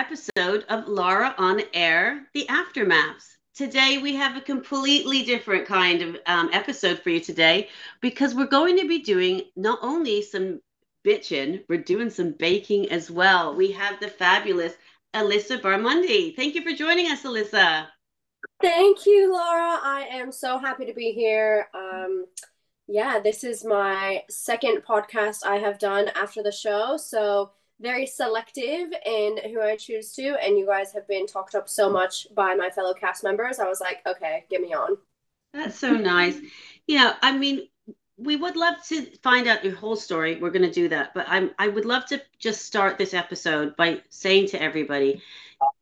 episode of Lara on Air, the Aftermaths. Today, we have a completely different kind of um, episode for you today because we're going to be doing not only some bitching, we're doing some baking as well. We have the fabulous Alyssa Barmonde. Thank you for joining us, Alyssa. Thank you, Lara. I am so happy to be here. Um, yeah, this is my second podcast I have done after the show. So, very selective in who I choose to. And you guys have been talked up so much by my fellow cast members. I was like, okay, get me on. That's so nice. Know, I mean, we would love to find out your whole story. We're going to do that, but I'm I would love to just start this episode by saying to everybody,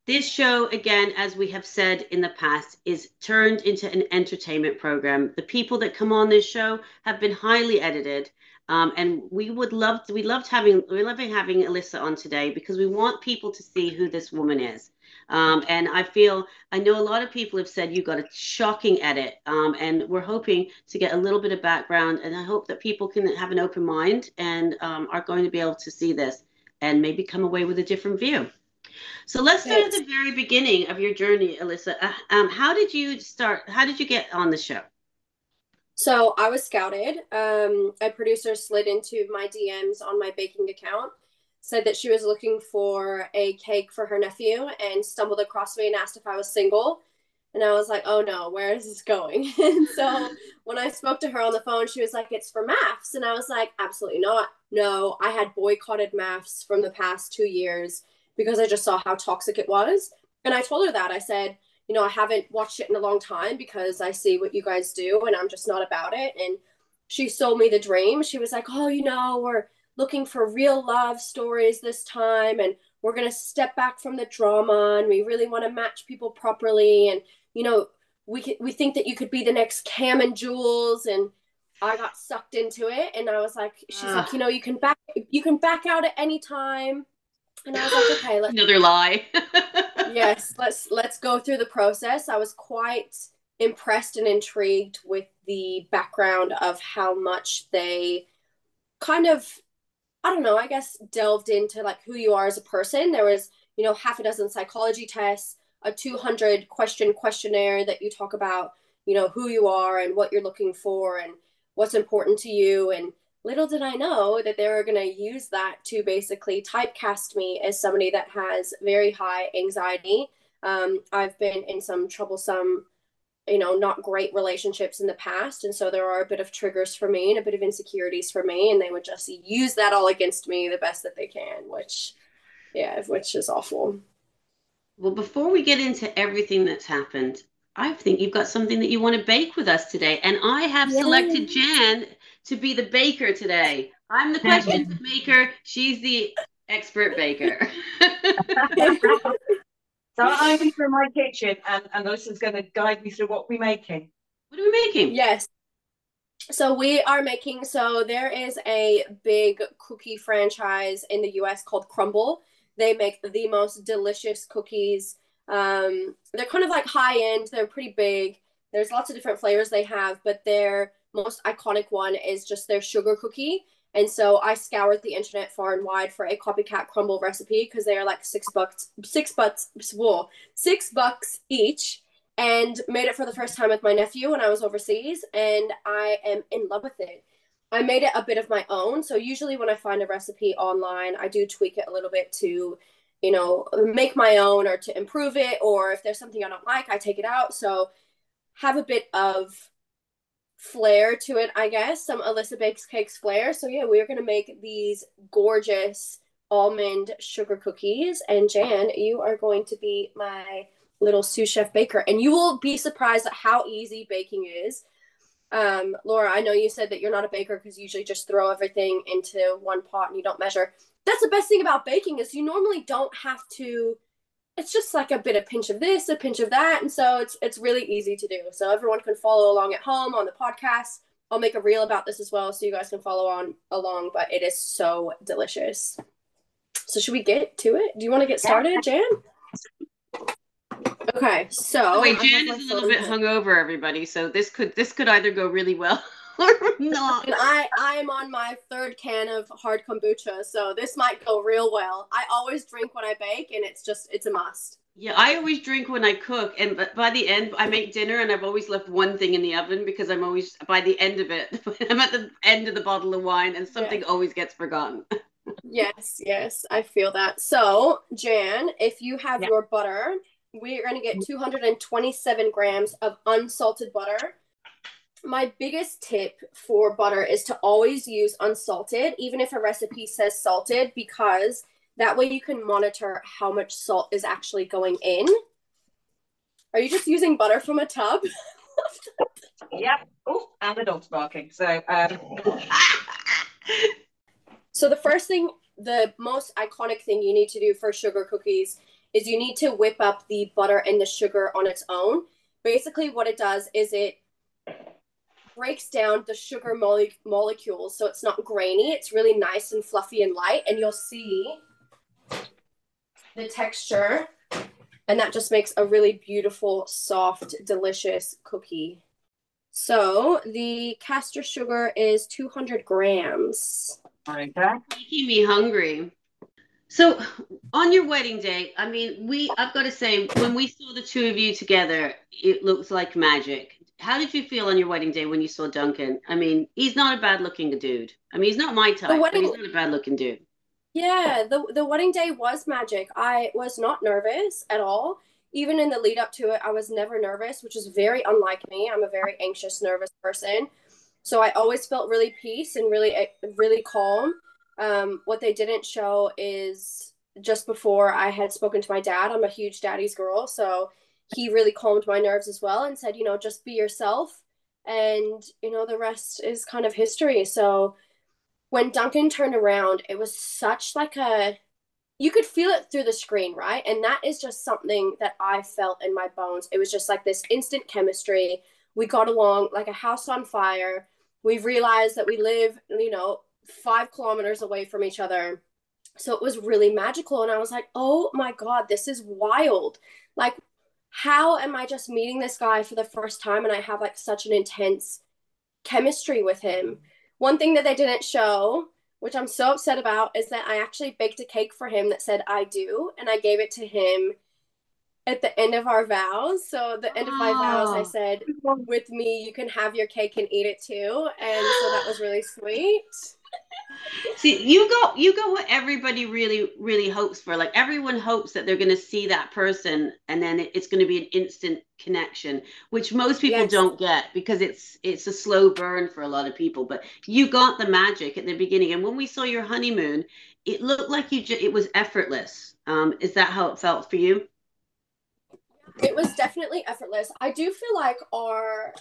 this show again, as we have said in the past, is turned into an entertainment program. The people that come on this show have been highly edited. Um, and we would love to, we loved having we're loving having Alyssa on today because we want people to see who this woman is. Um, and I feel I know a lot of people have said you got a shocking edit, um, and we're hoping to get a little bit of background. And I hope that people can have an open mind and um, are going to be able to see this and maybe come away with a different view. So let's start at the very beginning of your journey, Alyssa. Uh, um, how did you start? How did you get on the show? So I was scouted. Um, a producer slid into my DMs on my baking account, said that she was looking for a cake for her nephew, and stumbled across me and asked if I was single. And I was like, oh no, where is this going? and so when I spoke to her on the phone, she was like, it's for MAFS. And I was like, absolutely not. No, I had boycotted MAFS from the past two years because I just saw how toxic it was. And I told her that. I said, you know, I haven't watched it in a long time because I see what you guys do and I'm just not about it. And she sold me the dream. She was like, oh, you know, we're looking for real love stories this time and we're going to step back from the drama and we really want to match people properly. And, you know, we, could, we think that you could be the next Cam and Jules. And I got sucked into it. And I was like, she's like, you know, you can back, you can back out at any time. And I was like, okay, let's another lie. yes, let's let's go through the process. I was quite impressed and intrigued with the background of how much they kind of I don't know, I guess delved into like who you are as a person. There was, you know, half a dozen psychology tests, a 200 question questionnaire that you talk about, you know, who you are and what you're looking for and what's important to you and little did I know that they were going to use that to basically typecast me as somebody that has very high anxiety. Um, I've been in some troublesome, you know, not great relationships in the past. And so there are a bit of triggers for me and a bit of insecurities for me. And they would just use that all against me the best that they can, which, yeah, which is awful. Well, before we get into everything that's happened, I think you've got something that you want to bake with us today. And I have Yay. selected Jan to be the baker today. I'm the question maker. She's the expert baker. so I'm in my kitchen and, and Alyssa's going to guide me through what we're making. What are we making? Yes. So we are making, so there is a big cookie franchise in the US called Crumbl. They make the most delicious cookies. Um, they're kind of like high end, they're pretty big. There's lots of different flavors they have, but they're most iconic one is just their sugar cookie. And so I scoured the internet far and wide for a copycat Crumbl recipe because they are like six bucks, six bucks, whoa, six bucks each, and made it for the first time with my nephew when I was overseas, and I am in love with it. I made it a bit of my own. So usually when I find a recipe online, I do tweak it a little bit to, you know, make my own or to improve it, or if there's something I don't like, I take it out. So have a bit of flair to it, I guess. Some Alyssa Bakes Cakes flair. So yeah, we're gonna make these gorgeous almond sugar cookies. And Jan, you are going to be my little sous chef baker, and you will be surprised at how easy baking is. Um, Lara, I know you said that you're not a baker because you usually just throw everything into one pot and you don't measure. That's the best thing about baking is you normally don't have to it's just like a bit of pinch of this, a pinch of that, and so it's it's really easy to do. So everyone can follow along at home on the podcast. I'll make a reel about this as well, so you guys can follow on along. But it is so delicious. So should we get to it? Do you want to get started, Jan? Okay, so wait, Jan is a little bit hungover, everybody. So this could this could either go really well or not. And I I'm on my third can of hard kombucha, so this might go real well. I always drink when I bake, and it's just it's a must. Yeah, I always drink when I cook, and by the end, I make dinner, and I've always left one thing in the oven because I'm always by the end of it, I'm at the end of the bottle of wine, and something yeah. always gets forgotten. yes, yes, I feel that. So, Jan, if you have yeah. your butter, we are going to get 227 grams of unsalted butter. My biggest tip for butter is to always use unsalted, even if a recipe says salted, because that way you can monitor how much salt is actually going in. Are you just using butter from a tub? yep. Oh, and the dog's barking. So, um... so the first thing, the most iconic thing you need to do for sugar cookies is you need to whip up the butter and the sugar on its own. Basically, what it does is it breaks down the sugar mole- molecules so it's not grainy. It's really nice and fluffy and light, and you'll see the texture and that just makes a really beautiful, soft, delicious cookie. So the caster sugar is 200 grams. Okay. Making me hungry. So on your wedding day, I mean, we I've got to say, when we saw the two of you together, it looks like magic. How did you feel on your wedding day when you saw Duncan? I mean, he's not a bad looking dude. I mean, he's not my type, wedding, but he's not a bad looking dude. Yeah, the the wedding day was magic. I was not nervous at all. Even in the lead up to it, I was never nervous, which is very unlike me. I'm a very anxious, nervous person. So I always felt really peace and really eh, really calm. Um, what they didn't show is just before I had spoken to my dad. I'm a huge daddy's girl, so he really calmed my nerves as well and said, you know, just be yourself, and you know the rest is kind of history. So when Duncan turned around, it was such like a you could feel it through the screen, right? And that is just something that I felt in my bones. It was just like this instant chemistry. We got along like a house on fire. We realized that we live, you know, five kilometers away from each other. So it was really magical. And I was like, oh my God, this is wild. Like, how am I just meeting this guy for the first time and I have like such an intense chemistry with him? One thing that they didn't show, which I'm so upset about, is that I actually baked a cake for him that said I do, and I gave it to him at the end of our vows. So the end of my vows, I ah. said, "With me, you can have your cake and eat it too," and so that was really sweet. See, you go you go what everybody really really hopes for. Like everyone hopes that they're going to see that person and then it's going to be an instant connection, which most people yes. don't get because it's it's a slow burn for a lot of people, but you got the magic at the beginning and when we saw your honeymoon, it looked like you just, it was effortless. Um is that how it felt for you? It was definitely effortless. I do feel like our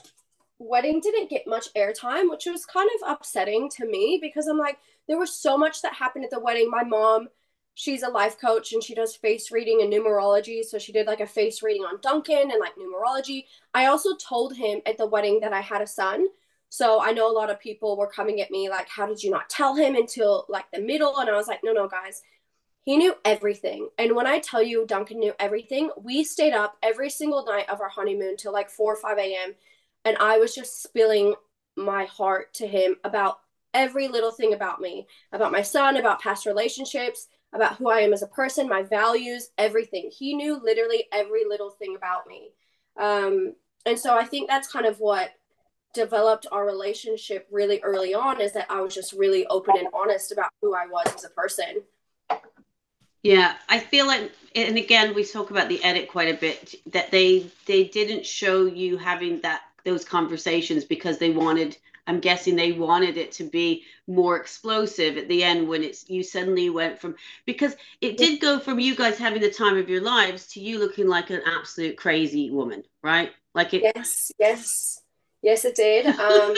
wedding didn't get much airtime, which was kind of upsetting to me because I'm like, there was so much that happened at the wedding. My mom, she's a life coach and she does face reading and numerology. So she did like a face reading on Duncan and like numerology. I also told him at the wedding that I had a son. So I know a lot of people were coming at me like, how did you not tell him until like the middle? And I was like, no, no, guys. He knew everything. And when I tell you Duncan knew everything, we stayed up every single night of our honeymoon till like 4 or 5 a.m and I was just spilling my heart to him about every little thing about me, about my son, about past relationships, about who I am as a person, my values, everything. He knew literally every little thing about me. Um, and so I think that's kind of what developed our relationship really early on is that I was just really open and honest about who I was as a person. Yeah, I feel like, and again, we talk about the edit quite a bit. That they they didn't show you having that those conversations because they wanted i'm guessing they wanted it to be more explosive at the end when it's you suddenly went from because it did go from you guys having the time of your lives to you looking like an absolute crazy woman right? Like it yes yes. Yes it did. Um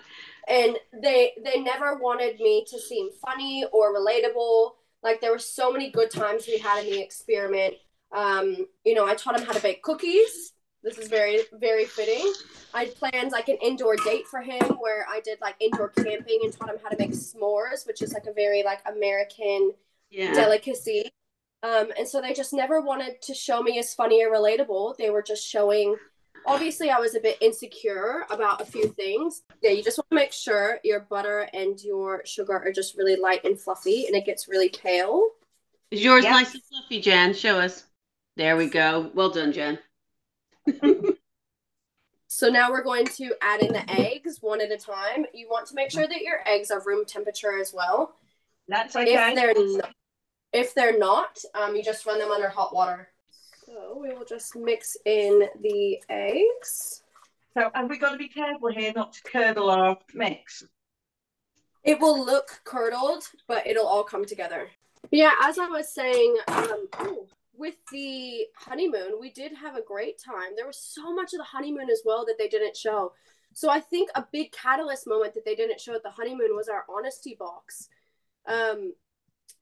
and they they never wanted me to seem funny or relatable. Like there were so many good times we had in the experiment. Um you know i taught him how to bake cookies this is very, very fitting. I planned like an indoor date for him where I did like indoor camping and taught him how to make s'mores, which is like a very like American yeah. delicacy. Um, and so they just never wanted to show me as funny or relatable. They were just showing obviously I was a bit insecure about a few things. Yeah, you just want to make sure your butter and your sugar are just really light and fluffy and it gets really pale. Is yours yep. nice and fluffy, Jan? Show us. There we go. Well done, Jan. So now we're going to add in the eggs one at a time. You want to make sure that your eggs are room temperature as well. That's okay. If they're not, if they're not, um, you just run them under hot water. So we will just mix in the eggs. So and we've got to be careful here not to curdle our mix? It will look curdled, but it'll all come together. Yeah, as I was saying, um, ooh, with the honeymoon, we did have a great time. There was so much of the honeymoon as well that they didn't show. So I think a big catalyst moment that they didn't show at the honeymoon was our honesty box. Um,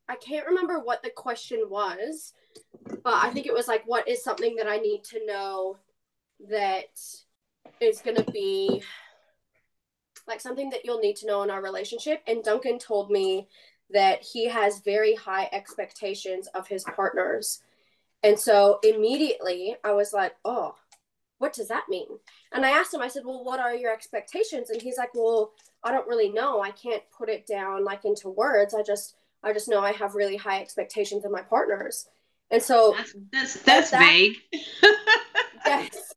I can't remember what the question was, but I think it was like, what is something that I need to know that is going to be like something that you'll need to know in our relationship? And Duncan told me that he has very high expectations of his partners. And so immediately I was like, oh, what does that mean? And I asked him, I said, well, what are your expectations? And he's like, well, I don't really know. I can't put it down like into words. I just, I just know I have really high expectations of my partners. And so that's that's, that's that, vague. yes.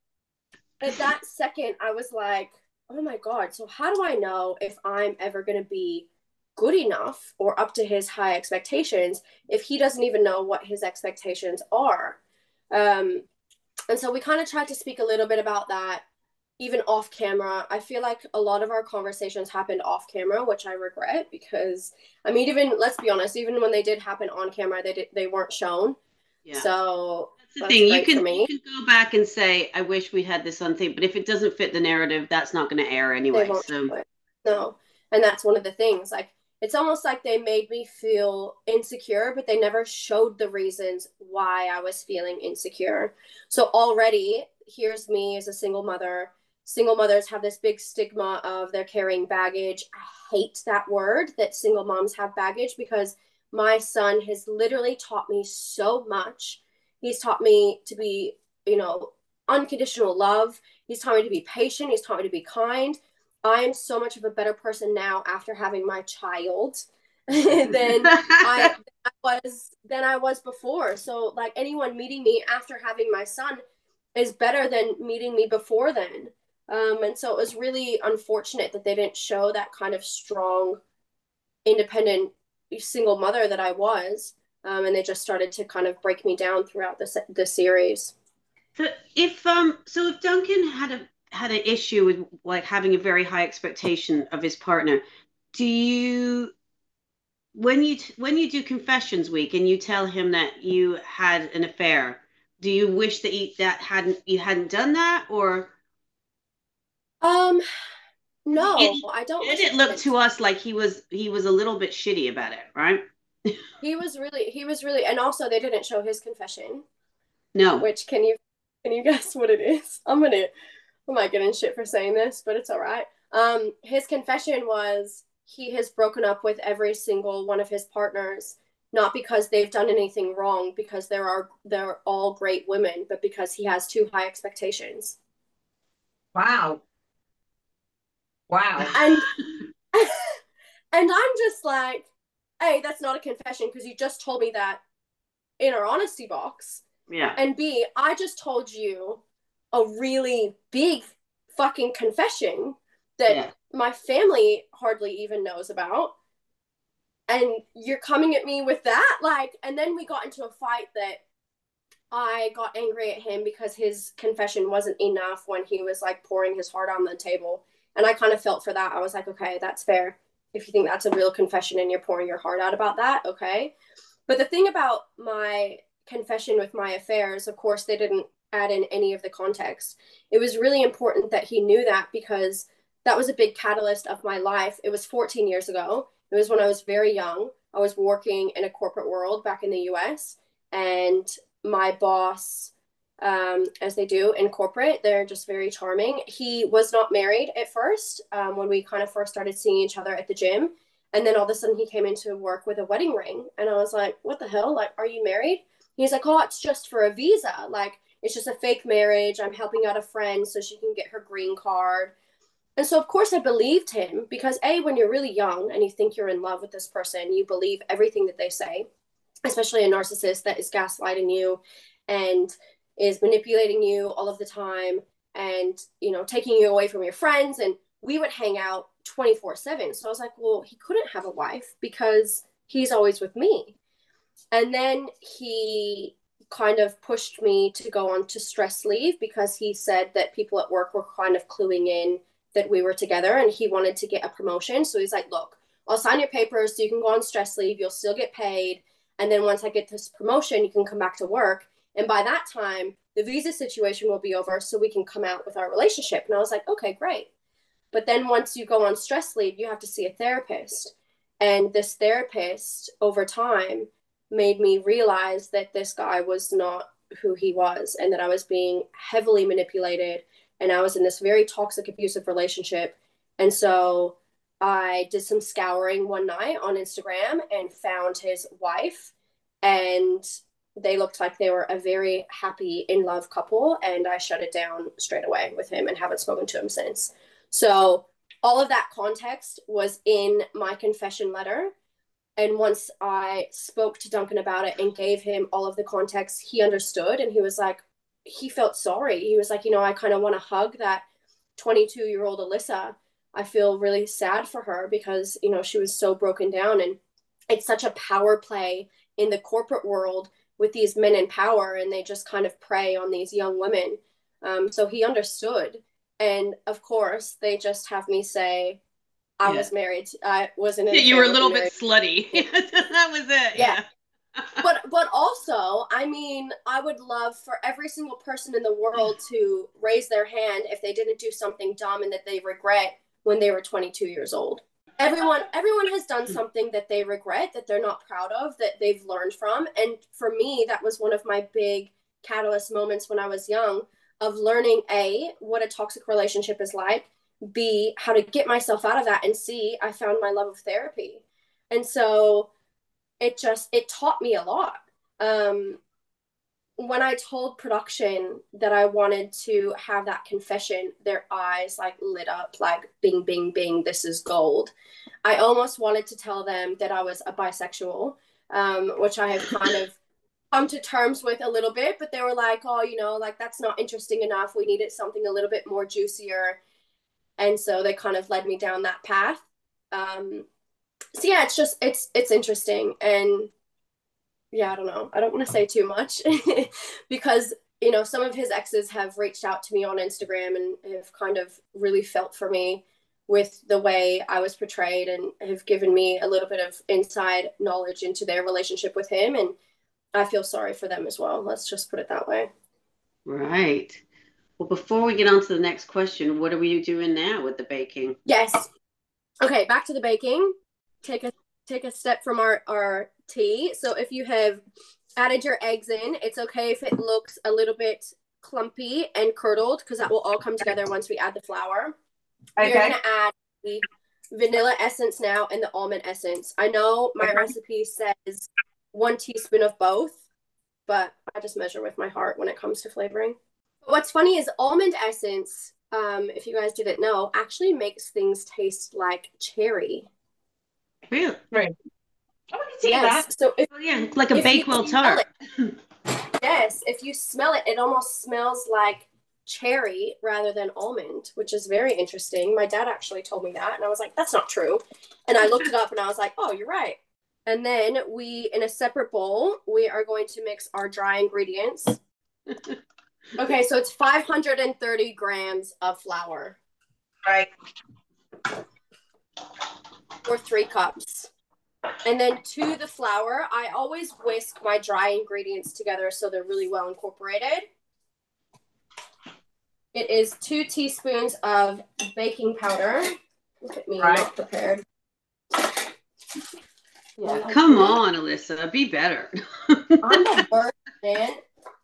At that second, I was like, oh my God. So how do I know if I'm ever gonna be good enough or up to his high expectations if he doesn't even know what his expectations are? Um, and so we kind of tried to speak a little bit about that even off camera. I feel like a lot of our conversations happened off camera, which I regret because I mean, even let's be honest, even when they did happen on camera, they did, they weren't shown. Yeah. So that's the that's thing. You can you can go back and say, "I wish we had this on tape," but if it doesn't fit the narrative, that's not going to air anyway. So no, and that's one of the things. Like it's almost like they made me feel insecure, but they never showed the reasons why I was feeling insecure. So already, here's me as a single mother single mothers have this big stigma of they're carrying baggage. I hate that word that single moms have baggage because my son has literally taught me so much. He's taught me to be, you know, unconditional love. He's taught me to be patient. He's taught me to be kind. I am so much of a better person now after having my child than I, I was than I was before. So like anyone meeting me after having my son is better than meeting me before then. Um, and so it was really unfortunate that they didn't show that kind of strong, independent single mother that I was. Um, and they just started to kind of break me down throughout the, the series. So if um so if Duncan had a had an issue with like having a very high expectation of his partner, do you when you when you do confessions week and you tell him that you had an affair, do you wish that you, that hadn't you hadn't done that or um, no, it, I don't. Did it look to us like he was he was a little bit shitty about it, right? he was really he was really, and also they didn't show his confession. No. Which can you can you guess what it is? I'm gonna I might get in shit for saying this, but it's all right. Um, his confession was he has broken up with every single one of his partners not because they've done anything wrong because there are they're all great women but because he has too high expectations wow Wow. And and I'm just like, hey, that's not a confession because you just told me that in our honesty box. Yeah. And B, I just told you a really big fucking confession that yeah. my family hardly even knows about. And you're coming at me with that? Like, and then we got into a fight that I got angry at him because his confession wasn't enough when he was like pouring his heart on the table. And I kind of felt for that. I was like, okay, that's fair. If you think that's a real confession and you're pouring your heart out about that, okay. But the thing about my confession with my affairs, of course, they didn't add in any of the context. It was really important that he knew that because that was a big catalyst of my life. It was 14 years ago. It was when I was very young. I was working in a corporate world back in the US, and my boss um, as they do in corporate. They're just very charming. He was not married at first um, when we kind of first started seeing each other at the gym. And then all of a sudden he came into work with a wedding ring. And I was like, what the hell? Like, are you married? He's like, oh, it's just for a visa. Like, It's just a fake marriage. I'm helping out a friend so she can get her green card. And so, of course, I believed him because, A, when you're really young and you think you're in love with this person, you believe everything that they say, especially a narcissist that is gaslighting you and is manipulating you all of the time and, you know, taking you away from your friends. And we would hang out 24 7. So I was like, well, he couldn't have a wife because he's always with me. And then he kind of pushed me to go on to stress leave because he said that people at work were kind of cluing in that we were together and he wanted to get a promotion. So he's like, look, I'll sign your papers so you can go on stress leave. You'll still get paid. And then once I get this promotion, you can come back to work. And by that time, the visa situation will be over so we can come out with our relationship. And I was like, okay, great. But then once you go on stress leave, you have to see a therapist. And this therapist over time made me realize that this guy was not who he was and that I was being heavily manipulated and I was in this very toxic, abusive relationship. And so I did some scouring one night on Instagram and found his wife. And they looked like they were a very happy, in love couple. And I shut it down straight away with him and haven't spoken to him since. So all of that context was in my confession letter. And once I spoke to Duncan about it and gave him all of the context, he understood and he was like, he felt sorry. He was like, you know, I kind of want to hug that 22 year old Alyssa. I feel really sad for her because, you know, she was so broken down. And it's such a power play in the corporate world with these men in power, and they just kind of prey on these young women. Um, so he understood. And of course, they just have me say, I yeah. was married. I wasn't. Yeah, you were a little bit slutty. that was it. Yeah. yeah. but but also, I mean, I would love for every single person in the world to raise their hand if they didn't do something dumb and that they regret when they were 22 years old. Everyone everyone has done hmm. something that they regret that they're not proud of that they've learned from and for me that was one of my big catalyst moments when I was young of learning a what a toxic relationship is like b how to get myself out of that and c i found my love of therapy and so it just it taught me a lot um when i told production that i wanted to have that confession their eyes like lit up like bing bing bing this is gold i almost wanted to tell them that i was a bisexual um, which i have kind of come to terms with a little bit, but they were like, oh, you know, like that's not interesting enough. We needed something a little bit more juicier. And so they kind of led me down that path. Um, so yeah, it's just it's it's interesting. And yeah, I don't know. I don't want to say too much because you know some of his exes have reached out to me on Instagram and have kind of really felt for me with the way I was portrayed and have given me a little bit of inside knowledge into their relationship with him and I feel sorry for them as well. Let's just put it that way. Right. Well, before we get on to the next question, what are we doing now with the baking? Yes. Okay, back to the baking. Take a take a step from our our tea. So if you have added your eggs in, it's okay if it looks a little bit clumpy and curdled because that will all come together once we add the flour. Okay. You're gonna add the vanilla essence now and the almond essence. I know my okay. recipe says one teaspoon of both, but I just measure with my heart when it comes to flavoring. What's funny is almond essence, um, if you guys didn't know, actually makes things taste like cherry. Really? Right. Oh, I can see yes. that. So if, oh, yeah, like a Bakewell tart. It, yes, if you smell it, it almost smells like cherry rather than almond, which is very interesting. My dad actually told me that, and I was like, "That's not true." And I looked it up, and I was like, "Oh, you're right." And then we, in a separate bowl, we are going to mix our dry ingredients. okay, so it's 530 grams of flour. Right. Or three cups. And then to the flour, I always whisk my dry ingredients together so they're really well incorporated. It is two teaspoons of baking powder. Look at me, right. not prepared. Yeah. Come on, Alyssa, be better. I'm the worst, man.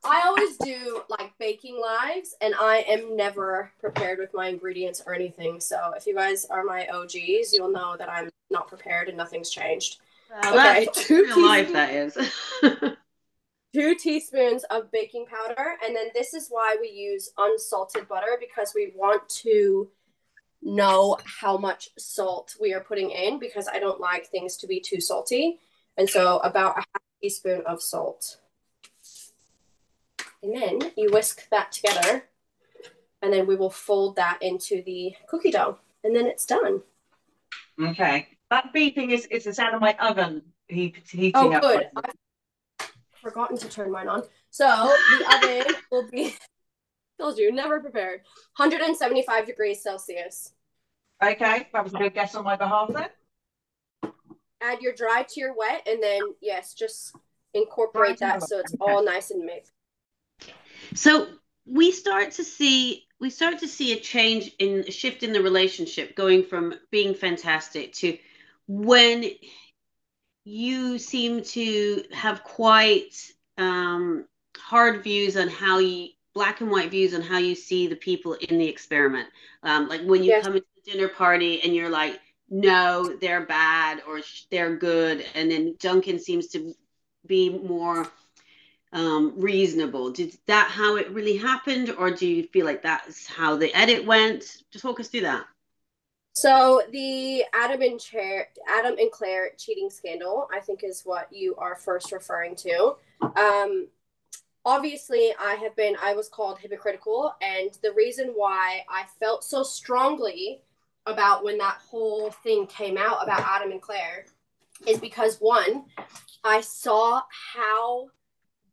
I always do like baking lives, and I am never prepared with my ingredients or anything. So if you guys are my OGs, you'll know that I'm not prepared and nothing's changed. Well, okay, two real life that is. two teaspoons of baking powder. And then this is why we use unsalted butter because we want to know how much salt we are putting in because I don't like things to be too salty. And so about a half teaspoon of salt. And then you whisk that together and then we will fold that into the cookie dough and then it's done. Okay. That beeping is, is the sound of my oven heat, heating Oh, up. good. I've forgotten to turn mine on. So the oven will be, told you, never prepared, 175 degrees Celsius. Okay, that was a good guess on my behalf then. Add your dry to your wet, and then, yes, just incorporate that so it's all nice and mixed. So we start to see we start to see a change in a shift in the relationship going from being fantastic to when you seem to have quite um, hard views on how you black and white views on how you see the people in the experiment um, like when you Yes. come into the dinner party and you're like no they're bad or they're good and then duncan seems to be more um, reasonable. Did that how it really happened, or do you feel like that's how the edit went? Just walk us through that. So the Adam and Chair, Adam and Claire cheating scandal, I think, is what you are first referring to. Um, obviously, I have been, I was called hypocritical, and the reason why I felt so strongly about when that whole thing came out about Adam and Claire is because one, I saw how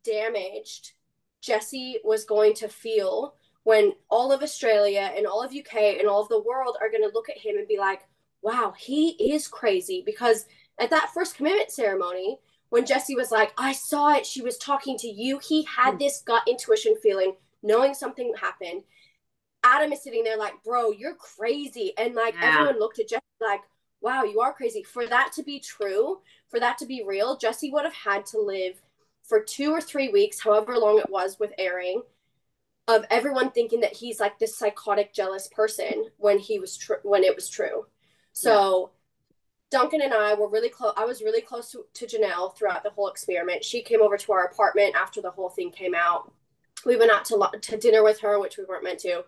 damaged Jesse was going to feel when all of Australia and all of UK and all of the world are going to look at him and be like, wow, he is crazy. Because at that first commitment ceremony, when Jesse was like, I saw it, she was talking to you, he had this gut intuition feeling, knowing something happened. Adam is sitting there like, bro, you're crazy. And like Yeah. everyone looked at Jesse like, wow, you are crazy. For that to be true, for that to be real, Jesse would have had to live for two or three weeks, however long it was with airing, of everyone thinking that he's like this psychotic, jealous person when he was true, when it was true. So Duncan and I were really close. I was really close to, to Janelle throughout the whole experiment. She came over to our apartment after the whole thing came out. We went out to lu- to dinner with her, which we weren't meant to,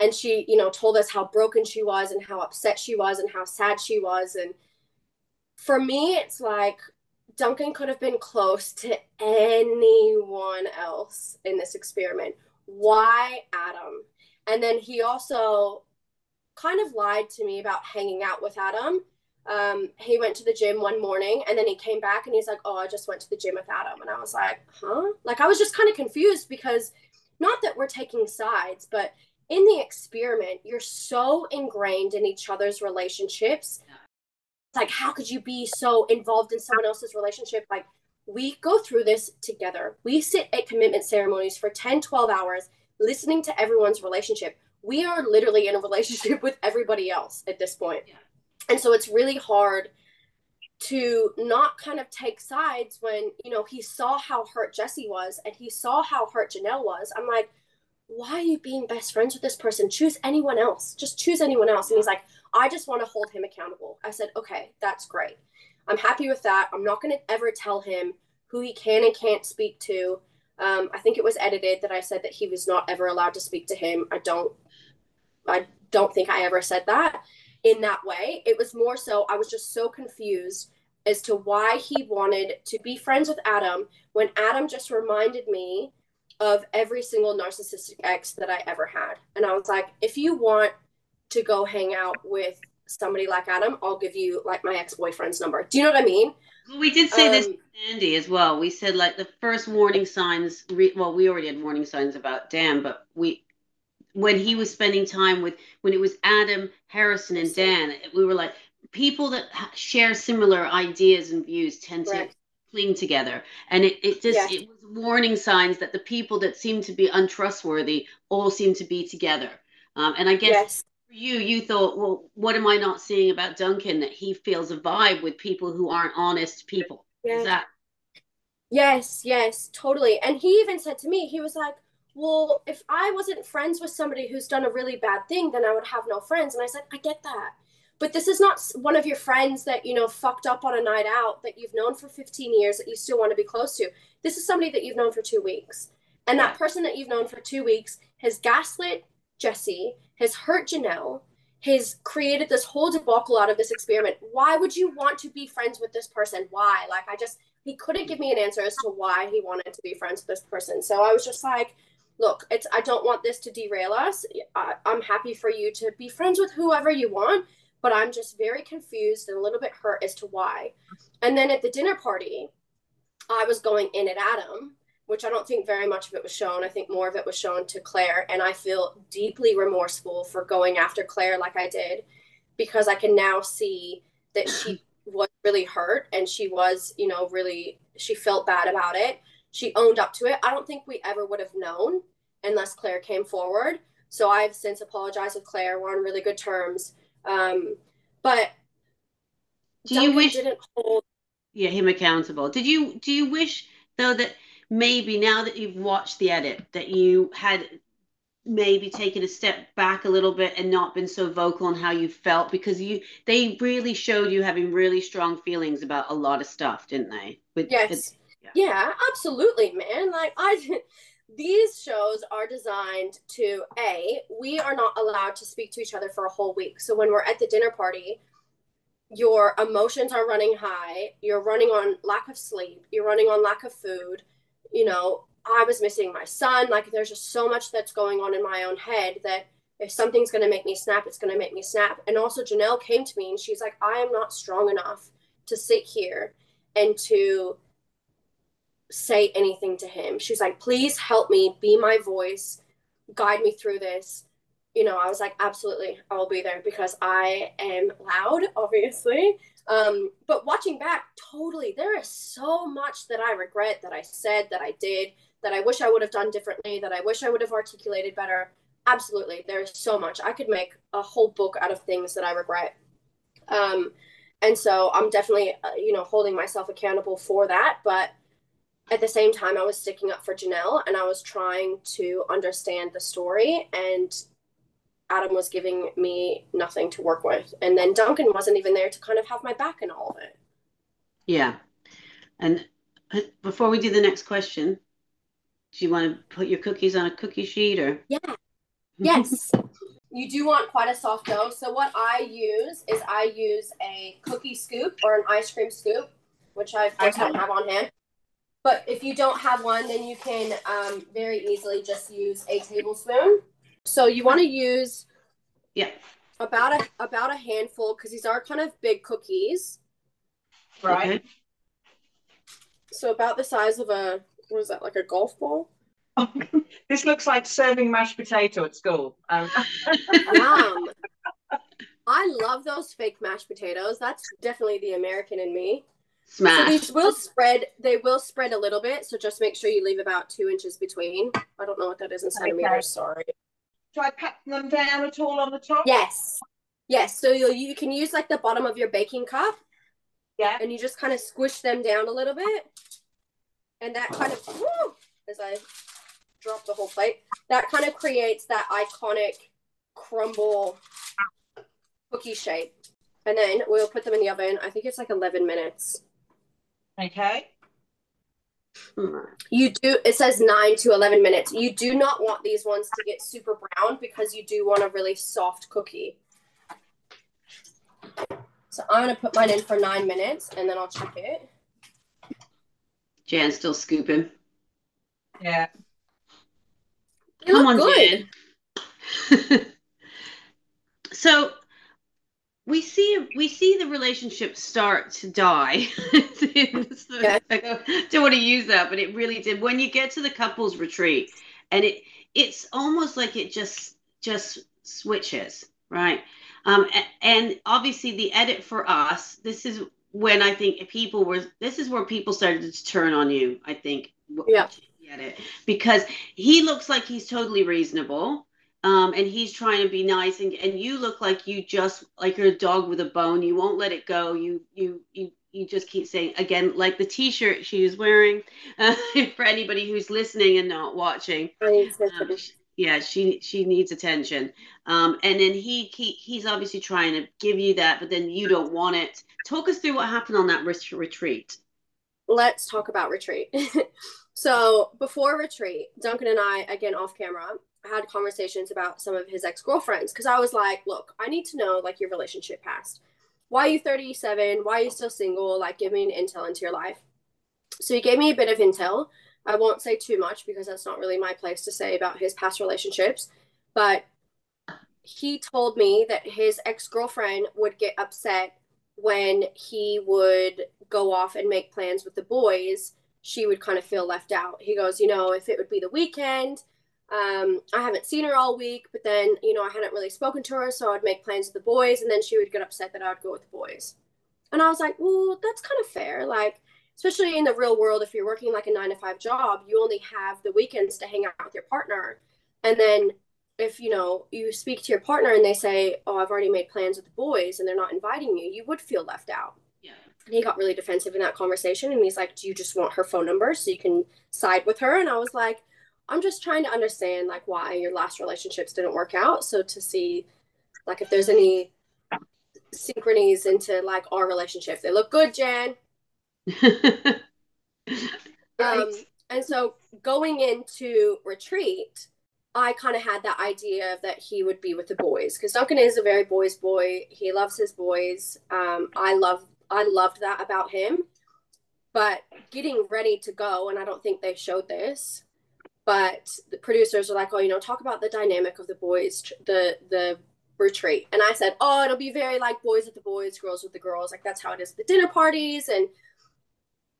and she, you know, told us how broken she was and how upset she was and how sad she was. And for me, it's like Duncan could have been close to anyone else in this experiment. Why Adam? And then he also kind of lied to me about hanging out with Adam. Um, he went to the gym one morning and then he came back and he's like, Oh, I just went to the gym with Adam. And I was like, Huh? Like, I was just kind of confused because not that we're taking sides, but in the experiment, you're so ingrained in each other's relationships. Like, how could you be so involved in someone else's relationship? Like, we go through this together. We sit at commitment ceremonies for 10, 12 hours listening to everyone's relationship. We are literally in a relationship with everybody else at this point. Yeah. And so it's really hard to not kind of take sides when, you know, he saw how hurt Jesse was and he saw how hurt Janelle was. I'm like, why are you being best friends with this person? Choose anyone else. Just choose anyone else. And he's like, I just want to hold him accountable. I said, okay, that's great. I'm happy with that. I'm not going to ever tell him who he can and can't speak to. Um, I think it was edited that I said that he was not ever allowed to speak to him. I don't, I don't think I ever said that in that way. It was more so I was just so confused as to why he wanted to be friends with Adam when Adam just reminded me of every single narcissistic ex that I ever had. And I was like, if you want to go hang out with somebody like Adam, I'll give you like my ex-boyfriend's number. Do you know what I mean? Well, we did say this Um, to Andy as well. We said like the first warning signs. Re- well, we already had warning signs about Dan, but we when he was spending time with when it was Adam, Harrison, and Dan, we were like people that share similar ideas and views tend to Correct. Cling together, and it it just Yeah. it was warning signs that the people that seem to be untrustworthy all seem to be together. Um, and I guess Yes. for you, you thought, well, what am I not seeing about Duncan that he feels a vibe with people who aren't honest people? Yeah. Is that Yes, yes, totally. And he even said to me, he was like, Well, if I wasn't friends with somebody who's done a really bad thing, then I would have no friends. And I said, I get that. But this is not one of your friends that you know fucked up on a night out that you've known for 15 years that you still want to be close to. This is somebody that you've known for two weeks. And that person that you've known for two weeks has gaslit jesse has hurt janelle has created this whole debacle out of this experiment. Why would you want to be friends with this person? Why? Like i just he couldn't give me an answer as to why he wanted to be friends with this person. So i was just like look it's i don't want this to derail us. I, i'm happy for you to be friends with whoever you want but I'm just very confused and a little bit hurt as to why. And then at the dinner party, I was going in at Adam, which I don't think very much of it was shown. I think more of it was shown to Claire. And I feel deeply remorseful for going after Claire like I did because I can now see that she was really hurt and she was, you know, really, she felt bad about it. She owned up to it. I don't think we ever would have known unless Claire came forward. So I've since apologized with Claire. We're on really good terms. Um, but do Duncan you wish didn't hold yeah him accountable? Did you do you wish though that maybe now that you've watched the edit that you had maybe taken a step back a little bit and not been so vocal on how you felt because you they really showed you having really strong feelings about a lot of stuff didn't they with yes yeah. yeah absolutely man like i these shows are designed to a we are not allowed to speak to each other for a whole week. So when we're at the dinner party your emotions are running high. You're running on lack of sleep. You're running on lack of food. You know i was missing my son. Like there's just so much that's going on in my own head that if something's going to make me snap it's going to make me snap. And also janelle came to me and she's like i am not strong enough to sit here and to say anything to him. She was like, please help me, be my voice, guide me through this. You know, I was like, absolutely, I will be there because I am loud, obviously. Um, but watching back, totally, there is so much that I regret that I said, that I did, that I wish I would have done differently, that I wish I would have articulated better. Absolutely, there's so much. I could make a whole book out of things that I regret. Um, and so I'm definitely, uh, you know, holding myself accountable for that. But at the same time, I was sticking up for Janelle and I was trying to understand the story. And Adam was giving me nothing to work with. And then Duncan wasn't even there to kind of have my back in all of it. Yeah. And uh, before we do the next question, do you want to put your cookies on a cookie sheet or? Yeah. Yes. you do want quite a soft dough. So what I use is I use a cookie scoop or an ice cream scoop, which I of course don't have on hand. But if you don't have one, then you can um, very easily just use a tablespoon. So you want to use yeah about a about a handful because these are kind of big cookies. Right. Okay. So about the size of a what is that like a golf ball? this looks like serving mashed potato at school. Um. Yum. I love those fake mashed potatoes. That's definitely the American in me. Smash. So these will spread. They will spread a little bit. So just make sure you leave about two inches between. I don't know what that is in centimeters. Okay. Sorry. Do I pat them down at all on the top? Yes. Yes. So you you can use like the bottom of your baking cup. Yeah. And you just kind of squish them down a little bit, and that kind of whoo, as I drop the whole plate, that kind of creates that iconic Crumbl cookie shape. And then we'll put them in the oven. I think it's like 11 minutes. Okay. Hmm. You do, it says nine to 11 minutes. You do not want these ones to get super brown because you do want a really soft cookie. So I'm going to put mine in for nine minutes and then I'll check it. Jan's still scooping. Yeah. They Come on, good. Jan. so we see we see the relationship start to die. I don't want to use that, but it really did. When you get to the couples retreat, and it it's almost like it just just switches, right? Um, and, obviously the edit for us, this is when I think people were. This is where people started to turn on you. I think. Yeah. It because he looks like he's totally reasonable um, and he's trying to be nice and, and you look like you just like you're a dog with a bone. You won't let it go. You you you you just keep saying again like the t-shirt she was wearing uh, for anybody who's listening and not watching. Um, yeah she she needs attention. Um and then he, he he's obviously trying to give you that but then you don't want it. Talk us through what happened on that retreat. Let's talk about retreat. So before retreat duncan and i again off camera had conversations about some of his ex-girlfriends because i was like look i need to know like your relationship past why are you 37 why are you still single like give me an intel into your life so he gave me a bit of intel I won't say too much because that's not really my place to say about his past relationships. But he told me that his ex girlfriend would get upset when he would go off and make plans with the boys. She would kind of feel left out. He goes, You know, if it would be the weekend, um, I haven't seen her all week, but then, you know, I hadn't really spoken to her. So I'd make plans with the boys, and then she would get upset that I would go with the boys. And I was like, Well, that's kind of fair. Like, especially in the real world, if you're working like a nine to five job, you only have the weekends to hang out with your partner. And then if you know you speak to your partner and they say, "Oh, I've already made plans with the boys," and they're not inviting you, you would feel left out. Yeah. And he got really defensive in that conversation, and he's like, "Do you just want her phone number so you can side with her?" And I was like, "I'm just trying to understand like why your last relationships didn't work out, so to see like if there's any synchronies into like our relationship. They look good, Jan. right. Um, and so going into retreat, I kind of had that idea that he would be with the boys because Duncan is a very boys boy. He loves his boys. Um, I love I loved that about him. But getting ready to go, and I don't think they showed this, but the producers are like, "Oh, you know, talk about the dynamic of the boys, the the retreat." And I said, "Oh, it'll be very like boys with the boys, girls with the girls. Like that's how it is at the dinner parties and."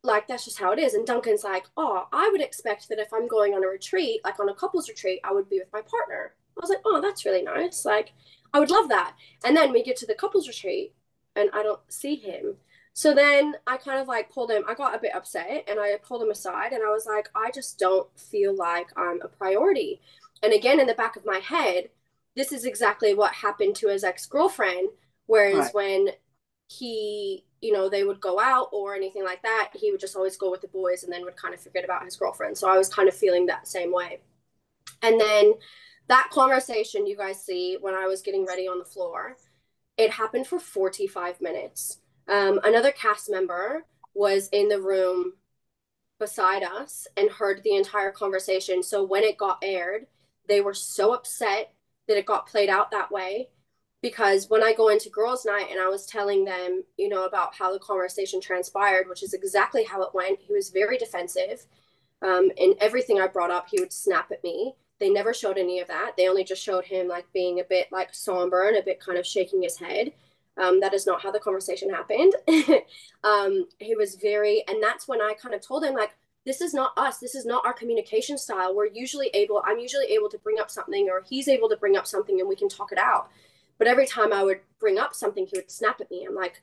like that's just how it is. And Duncan's like, oh, I would expect that if I'm going on a retreat, like on a couples retreat, I would be with my partner. I was like, oh, that's really nice. Like, I would love that. And then we get to the couples retreat and I don't see him. So then I kind of like pulled him, I got a bit upset and I pulled him aside and I was like, I just don't feel like I'm a priority. And again, in the back of my head, this is exactly what happened to his ex girlfriend. Whereas right. when he you know they would go out or anything like that he would just always go with the boys and then would kind of forget about his girlfriend so i was kind of feeling that same way and then that conversation you guys see when i was getting ready on the floor it happened for 45 minutes um, another cast member was in the room beside us and heard the entire conversation so when it got aired they were so upset that it got played out that way because when I go into girls' night and I was telling them, you know, about how the conversation transpired, which is exactly how it went, he was very defensive. Um, everything I brought up, he would snap at me. They never showed any of that. They only just showed him like being a bit like somber and a bit kind of shaking his head. Um, that is not how the conversation happened. um, he was very, and that's when I kind of told him, like, this is not us. This is not our communication style. We're usually able, I'm usually able to bring up something, or he's able to bring up something, and we can talk it out. But every time I would bring up something, he would snap at me. I'm like,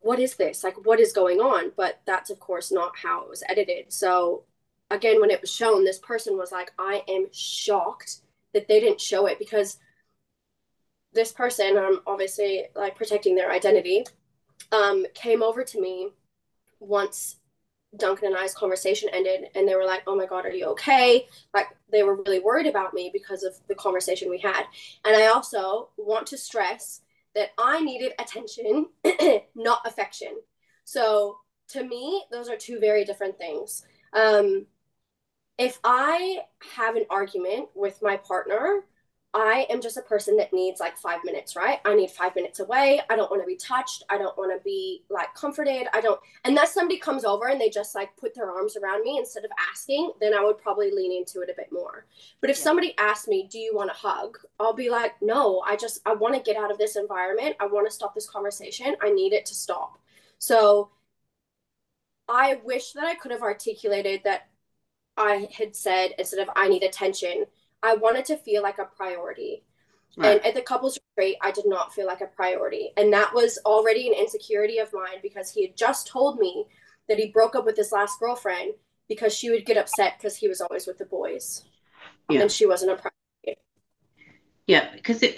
what is this? Like, what is going on? But that's, of course, not how it was edited. So, again, when it was shown, this person was like, I am shocked that they didn't show it because this person, I'm obviously like protecting their identity, um, came over to me once Duncan and I's conversation ended and they were like, Oh my God, are you okay? Like they were really worried about me because of the conversation we had. And I also want to stress that I needed attention, not affection. So to me, those are two very different things. Um, if I have an argument with my partner, I am just a person that needs like five minutes, right? I need five minutes away. I don't want to be touched. I don't want to be like comforted. I don't, unless somebody comes over and they just like put their arms around me instead of asking, then I would probably lean into it a bit more. But if yeah. somebody asks me, Do you want a hug? I'll be like, No, I just, I want to get out of this environment. I want to stop this conversation. I need it to stop. So I wish that I could have articulated that I had said instead of I need attention I wanted to feel like a priority. Right. And at the couples retreat, I did not feel like a priority. And that was already an insecurity of mine because he had just told me that he broke up with his last girlfriend because she would get upset because he was always with the boys. Yeah. And she wasn't a priority. Yeah, because it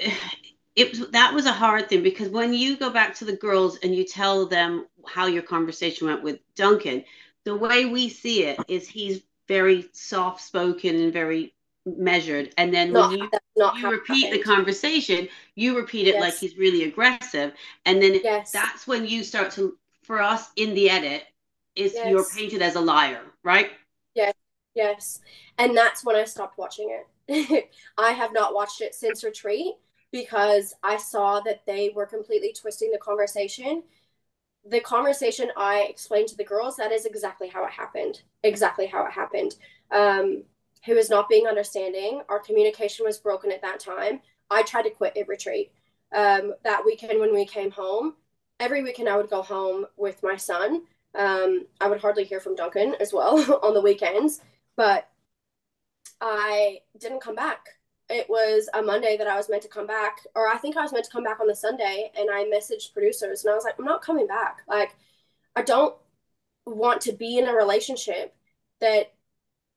it that was a hard thing because when you go back to the girls and you tell them how your conversation went with Duncan, the way we see it is he's very soft spoken and very measured and then Not- when you, not you repeat the conversation you repeat it like he's really aggressive and then Yes. that's when you start to for us in the edit is you're painted as a liar right Yes. Yes. And that's when I stopped watching it. I have not watched it since Retreat because I saw that they were completely twisting the conversation. The conversation I explained to the girls, that is exactly how it happened. Exactly how it happened. Um, he was not being understanding. Our communication was broken at that time. I tried to quit at Retreat. Um, that weekend when we came home, every weekend I would go home with my son. Um, I would hardly hear from Duncan as well on the weekends but I didn't come back. It was a Monday that I was meant to come back, or I think I was meant to come back on the Sunday, and I messaged producers and I was like, I'm not coming back. Like, I don't want to be in a relationship that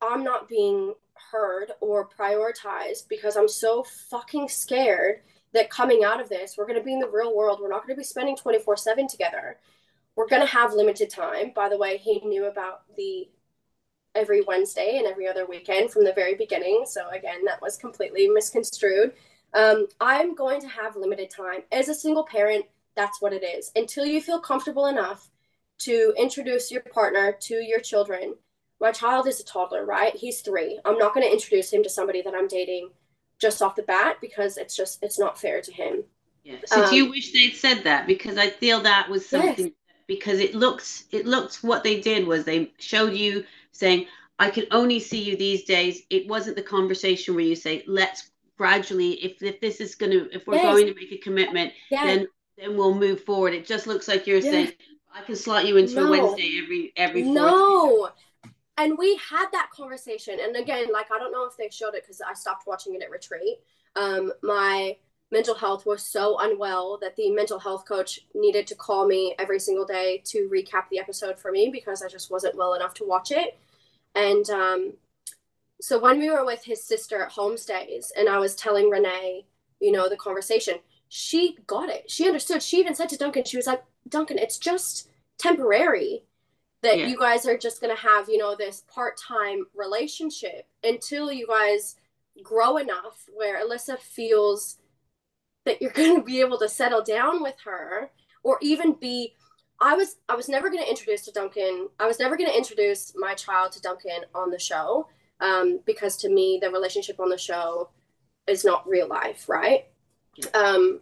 I'm not being heard or prioritized because I'm so fucking scared that coming out of this, we're going to be in the real world. We're not going to be spending 24 7 together. We're going to have limited time. By the way, he knew about the every Wednesday and every other weekend from the very beginning. So again, that was completely misconstrued. Um, I'm going to have limited time. As a single parent, that's what it is. Until you feel comfortable enough to introduce your partner to your children. My child is a toddler, right? He's three. I'm not going to introduce him to somebody that I'm dating just off the bat because it's just it's not fair to him. yeah so do you Um, wish they'd said that because i feel that was something Yes. because it looks it looked what they did was they showed you saying i can only see you these days it wasn't the conversation where you say let's gradually if, if this is going to if we're Yes. going to make a commitment then then we'll move forward it just looks like you're saying i can slot you into a wednesday every every. No. And we had that conversation. And again, like, I don't know if they showed it because I stopped watching it at retreat. Um, my mental health was so unwell that the mental health coach needed to call me every single day to recap the episode for me because I just wasn't well enough to watch it. And um, so when we were with his sister at homestays and I was telling Renee, you know, the conversation, she got it. She understood. She even said to Duncan, she was like, Duncan, it's just temporary that Yeah. you guys are just going to have, you know, this part-time relationship until you guys grow enough where Alyssa feels that you're going to be able to settle down with her or even be I was I was never going to introduce to Duncan. I was never going to introduce my child to Duncan on the show um, because to me the relationship on the show is not real life, right? Yeah. Um,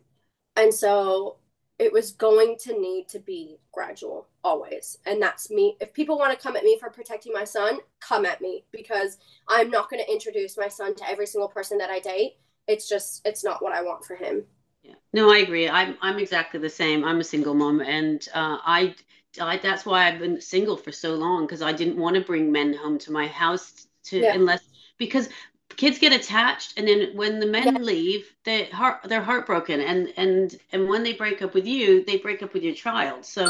and so it was going to need to be gradual always, and that's me. If people want to come at me for protecting my son, come at me because I'm not going to introduce my son to every single person that I date. It's just it's not what I want for him. Yeah. No, I agree. I'm I'm exactly the same. I'm a single mom, and uh, I, I that's why I've been single for so long because I didn't want to bring men home to my house to Yeah. unless because kids get attached, and then when the men Yeah. leave, they heart they're heartbroken, and and and when they break up with you, they break up with your child. So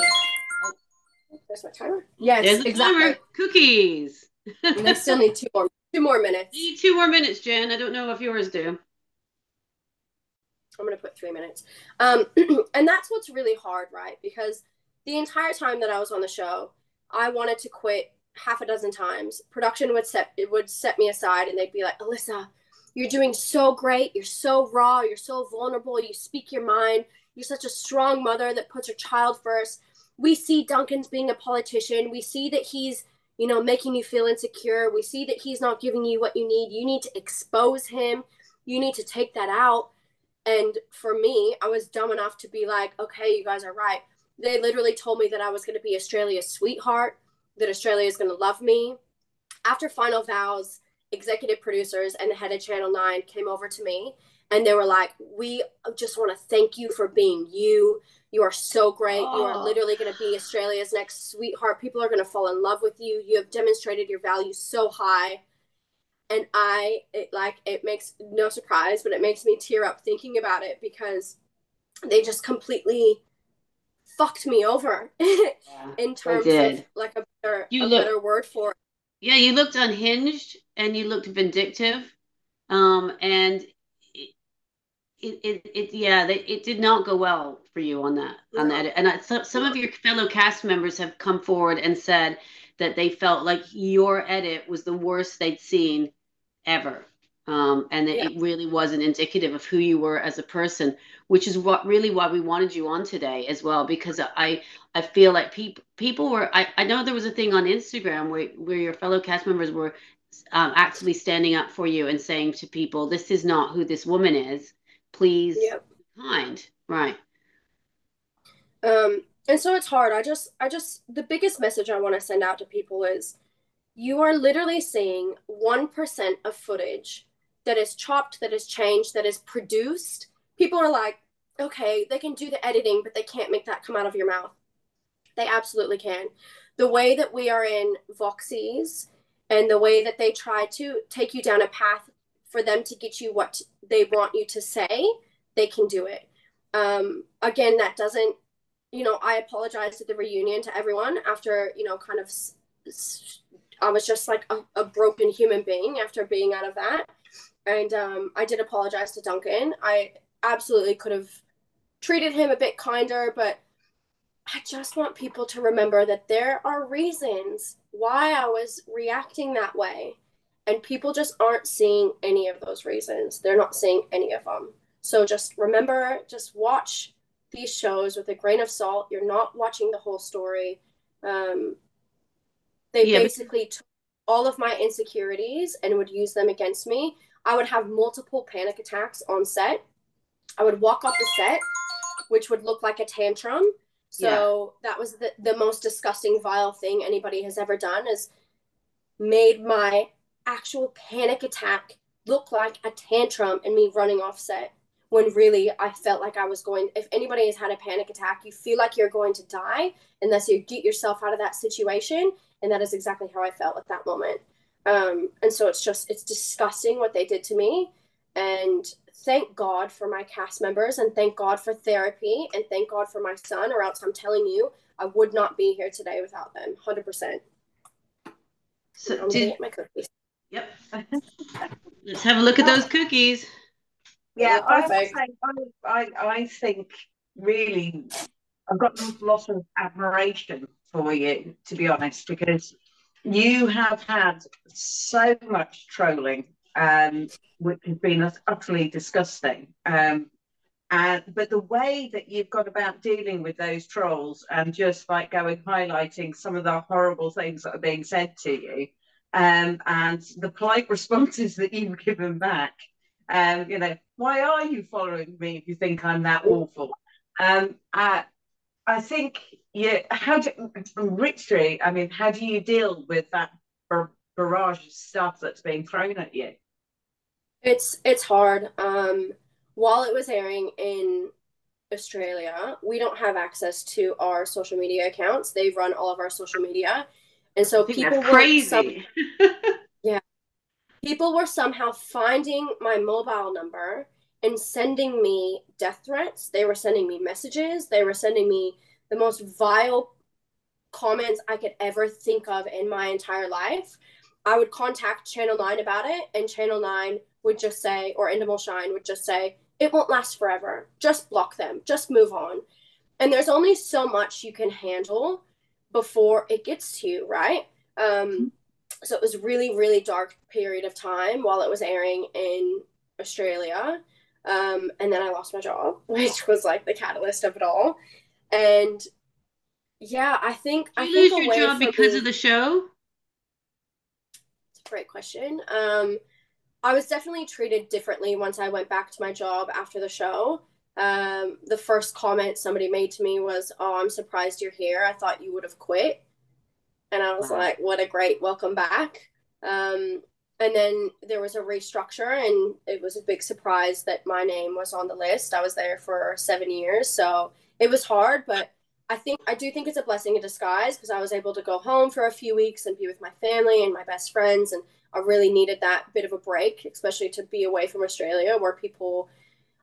There's my timer. Yes, there's exactly. timer. Cookies. And I still need two more two more minutes. Need two more minutes, Jan. I don't know if yours do. I'm gonna put three minutes. Um, and that's what's really hard, right? Because the entire time that I was on the show, I wanted to quit half a dozen times. Production would set it would set me aside, and they'd be like, "Alyssa, you're doing so great. You're so raw. You're so vulnerable. You speak your mind. You're such a strong mother that puts her child first. We see Duncan's being a politician. We see that he's you know making you feel insecure. We see that he's not giving you what you need. You need to expose him. You need to take that out." And for me, I was dumb enough to be like, okay, you guys are right. They literally told me that I was going to be Australia's sweetheart, that Australia is going to love me. After Final Vows, executive producers and the head of Channel 9 came over to me and they were like, we just want to thank you for being you. You are so great. You are Oh. literally going to be Australia's next sweetheart. People are going to fall in love with you. You have demonstrated your value so high and I it like it makes no surprise, but it makes me tear up thinking about it because they just completely fucked me over in terms of like a better You a look- better word for it. Yeah, you looked unhinged and you looked vindictive. Um, and it, it, it yeah, they, it did not go well for you on that, on that. And I, some, some of your fellow cast members have come forward and said that they felt like your edit was the worst they'd seen ever. um, and that Yeah. it really wasn't indicative of who you were as a person, which is what really why we wanted you on today as well, because I I feel like people people were I, I know there was a thing on Instagram where where your fellow cast members were um, actively standing up for you and saying to people, this is not who this woman is. Please Yep. kind. Right. Um, and so it's hard. I just, I just, the biggest message I want to send out to people is you are literally seeing 1% of footage that is chopped, that is changed, that is produced. People are like, okay, they can do the editing, but they can't make that come out of your mouth. They absolutely can. The way that we are in Voxies and the way that they try to take you down a path for them to get you what they want you to say, they can do it. Um, again, that doesn't you know, I apologized at the reunion to everyone after, you know, kind of, I was just like a, a broken human being after being out of that. And um, I did apologize to Duncan. I absolutely could have treated him a bit kinder, but I just want people to remember that there are reasons why I was reacting that way. And people just aren't seeing any of those reasons. They're not seeing any of them. So just remember, just watch these shows with a grain of salt. You're not watching the whole story. Um, they Yeah, but- basically took all of my insecurities and would use them against me. I would have multiple panic attacks on set. I would walk off the set, which would look like a tantrum. So that was the, the most disgusting, vile thing anybody has ever done is made my actual panic attack look like a tantrum and me running off set when really I felt like I was going. If anybody has had a panic attack, you feel like you're going to die unless you get yourself out of that situation. And that is exactly how I felt at that moment. Um, and so it's just, it's disgusting what they did to me. And thank God for my cast members and thank God for therapy and thank God for my son, or else I'm telling you, I would not be here today without them. 100%. So I'm going to did, my cookies. Yep. Let's have a look at those cookies. Yeah, Yeah, I, say, I, I, I think really I've got a lot of admiration for you, to be honest, because you have had so much trolling, um, which has been utterly disgusting. Um, and but the way that you've gone about dealing with those trolls and just like going highlighting some of the horrible things that are being said to you, um, and the polite responses that you've given back um, you know, why are you following me if you think I'm that awful? Um, I, I think yeah. how do, Richie, I mean, how do you deal with that bar- barrage of stuff that's being thrown at you? It's it's hard. Um, while it was airing in Australia, we don't have access to our social media accounts. They run all of our social media, and so people were some, crazy. people were somehow finding my mobile number and sending me death threats. They were sending me messages. They were sending me the most vile comments I could ever think of in my entire life. I would contact Channel 9 about it, and Channel 9 would just say, or Endemol Shine would just say, it won't last forever. Just block them. Just move on. And there's only so much you can handle before it gets to you, right? Um, so it was a really, really dark period of time while it was airing in Australia. Um, and then I lost my job, which was like the catalyst of it all. And yeah, I think I Did think you lose your job because me- of the show? It's a great question. Um, I was definitely treated differently once I went back to my job after the show. Um, the first comment somebody made to me was, "Oh, I'm surprised you're here. I thought you would have quit." And I was Wow. like, "What a great welcome back." Um, and then there was a restructure, and it was a big surprise that my name was on the list. I was there for seven years, so it was hard, but I think I do think it's a blessing in disguise because I was able to go home for a few weeks and be with my family and my best friends, and I really needed that bit of a break, especially to be away from Australia, where people.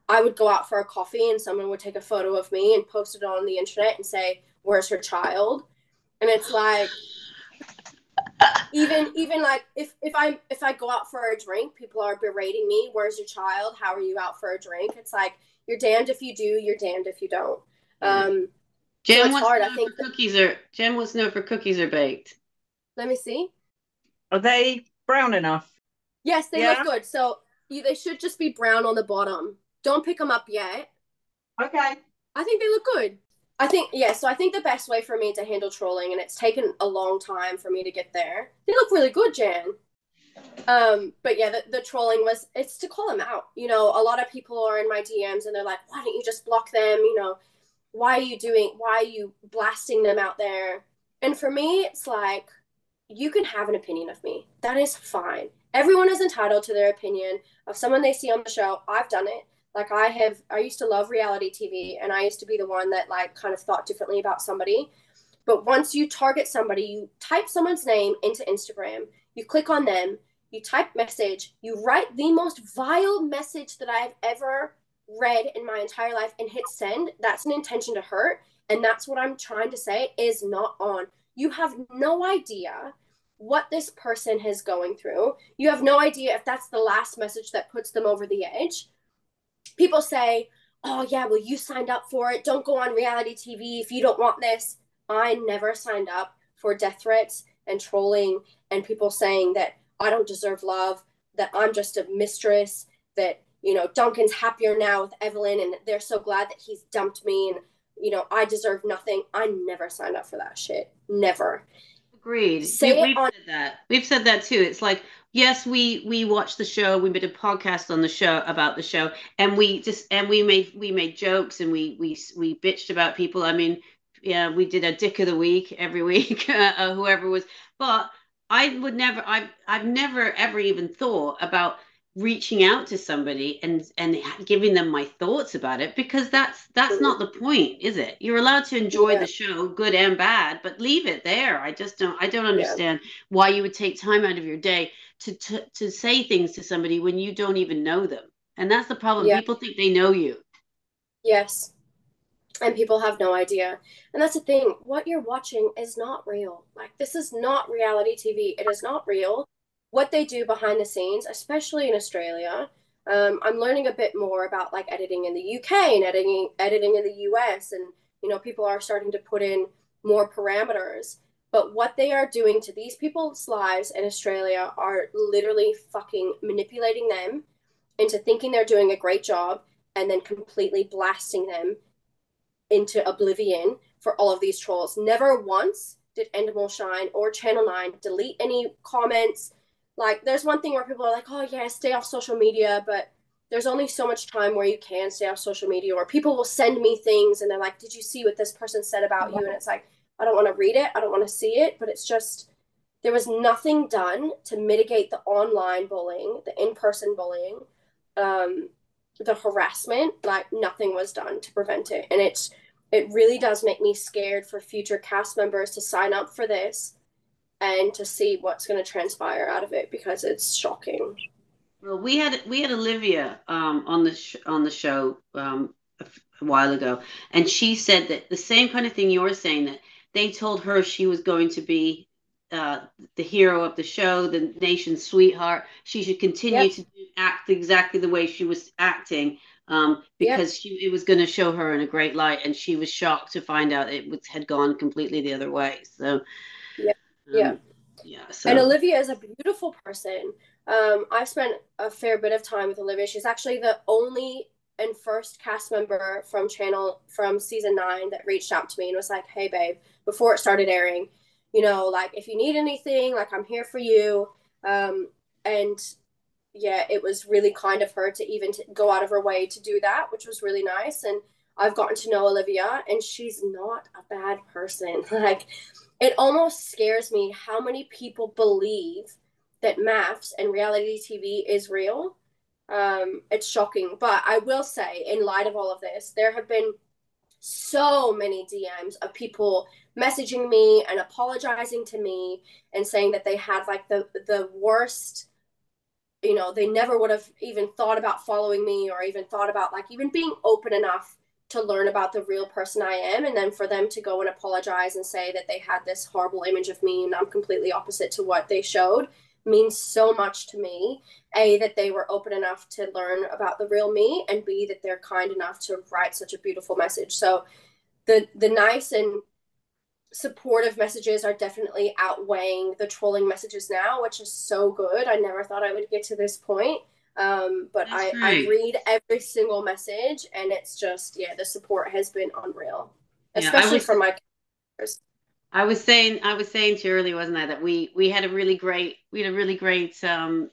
I would go out for a coffee and someone would take a photo of me and post it on the internet and say, "Where's her child?" And it's like, even even like if if I if I go out for a drink, people are berating me. Where's your child? How are you out for a drink? It's like you're damned if you do, you're damned if you don't. Um, Jan it's wants hard, to know if think her cookies are Jan wants to know if her cookies are baked. let me see. Are they brown enough? Yes, they Yeah? look good. So You, they should just be brown on the bottom. Don't pick them up yet. Okay. I think they look good. I think yeah, so I think the best way for me to handle trolling, and it's taken a long time for me to get there. They look really good, Jan. Um, but yeah, the, the trolling was it's to call them out. You know, a lot of people are in my DMs and they're like, why don't you just block them? You know, why are you doing why are you blasting them out there? And for me, it's like you can have an opinion of me. That is fine. Everyone is entitled to their opinion of someone they see on the show. I've done it. Like I have I used to love reality TV and I used to be the one that like kind of thought differently about somebody. But once you target somebody, you type someone's name into Instagram, you click on them, you type message, you write the most vile message that I've ever read in my entire life and hit send. That's an intention to hurt. And that's what I'm trying to say is not on. You have no idea what this person is going through. You have no idea if that's the last message that puts them over the edge people say, oh, yeah, well, you signed up for it. Don't go on reality TV if you don't want this. I never signed up for death threats and trolling and people saying that I don't deserve love, that I'm just a mistress, that, you know, Duncan's happier now with Evelyn and they're so glad that he's dumped me and, you know, I deserve nothing. I never signed up for that shit. Never. Agreed. Say we, have on- said that. We've said that too. It's like yes, we we watched the show. We made a podcast on the show about the show, and we just and we made we made jokes and we we we bitched about people. I mean, yeah, we did a dick of the week every week, uh, whoever was. But I would never. I've I've never ever even thought about reaching out to somebody and and giving them my thoughts about it because that's that's not the point is it? You're allowed to enjoy yeah. the show good and bad but leave it there. I just don't i don't understand yeah. why you would take time out of your day to, to to say things to somebody when you don't even know them. And that's the problem. Yeah. people think they know you. Yes. And people have no idea. And that's the thing what you're watching is not real. Like this is not reality tv it is not real what they do behind the scenes, especially in Australia. Um, I'm learning a bit more about like editing in the UK and editing editing in the US, and you know people are starting to put in more parameters. But what they are doing to these people's lives in Australia are literally fucking manipulating them into thinking they're doing a great job and then completely blasting them into oblivion for all of these trolls. Never once did Endemol Shine or Channel 9 delete any comments, like there's one thing where people are like oh yeah stay off social media but there's only so much time where you can stay off social media or people will send me things and they're like did you see what this person said about you? And it's like i don't want to read it i don't want to see it but it's just there was nothing done to mitigate the online bullying the in-person bullying um, the harassment like nothing was done to prevent it. And it's it really does make me scared for future cast members to sign up for this and to see what's going to transpire out of it because it's shocking. Well, we had we had Olivia um, on the sh- on the show um, a, f- a while ago, and she said that the same kind of thing you're saying that they told her she was going to be uh, the hero of the show, the nation's sweetheart. She should continue yep. to act exactly the way she was acting um, because yep. she it was going to show her in a great light, and she was shocked to find out it was, had gone completely the other way. So yeah. Um, yeah. So. And Olivia is a beautiful person. Um, I've spent a fair bit of time with Olivia. She's actually the only and first cast member from channel from season nine that reached out to me and was like, "Hey, babe, before it started airing, you know, like if you need anything, like I'm here for you." Um, and yeah, it was really kind of her to even to go out of her way to do that, which was really nice. And I've gotten to know Olivia, and she's not a bad person. like it almost scares me how many people believe that MAFS and reality TV is real. Um, it's shocking. But I will say, in light of all of this, there have been so many DMs of people messaging me and apologizing to me and saying that they had like the the worst you know they never would have even thought about following me or even thought about like even being open enough to learn about the real person I am and then for them to go and apologize and say that they had this horrible image of me and I'm completely opposite to what they showed means so much to me. A that they were open enough to learn about the real me and B that they're kind enough to write such a beautiful message. So the the nice and supportive messages are definitely outweighing the trolling messages now, which is so good. I never thought I would get to this point. Um, but I, I read every single message, and it's just yeah, the support has been unreal, especially yeah, was, from my. I was saying, I was saying to you earlier, wasn't I, that we we had a really great, we had a really great um,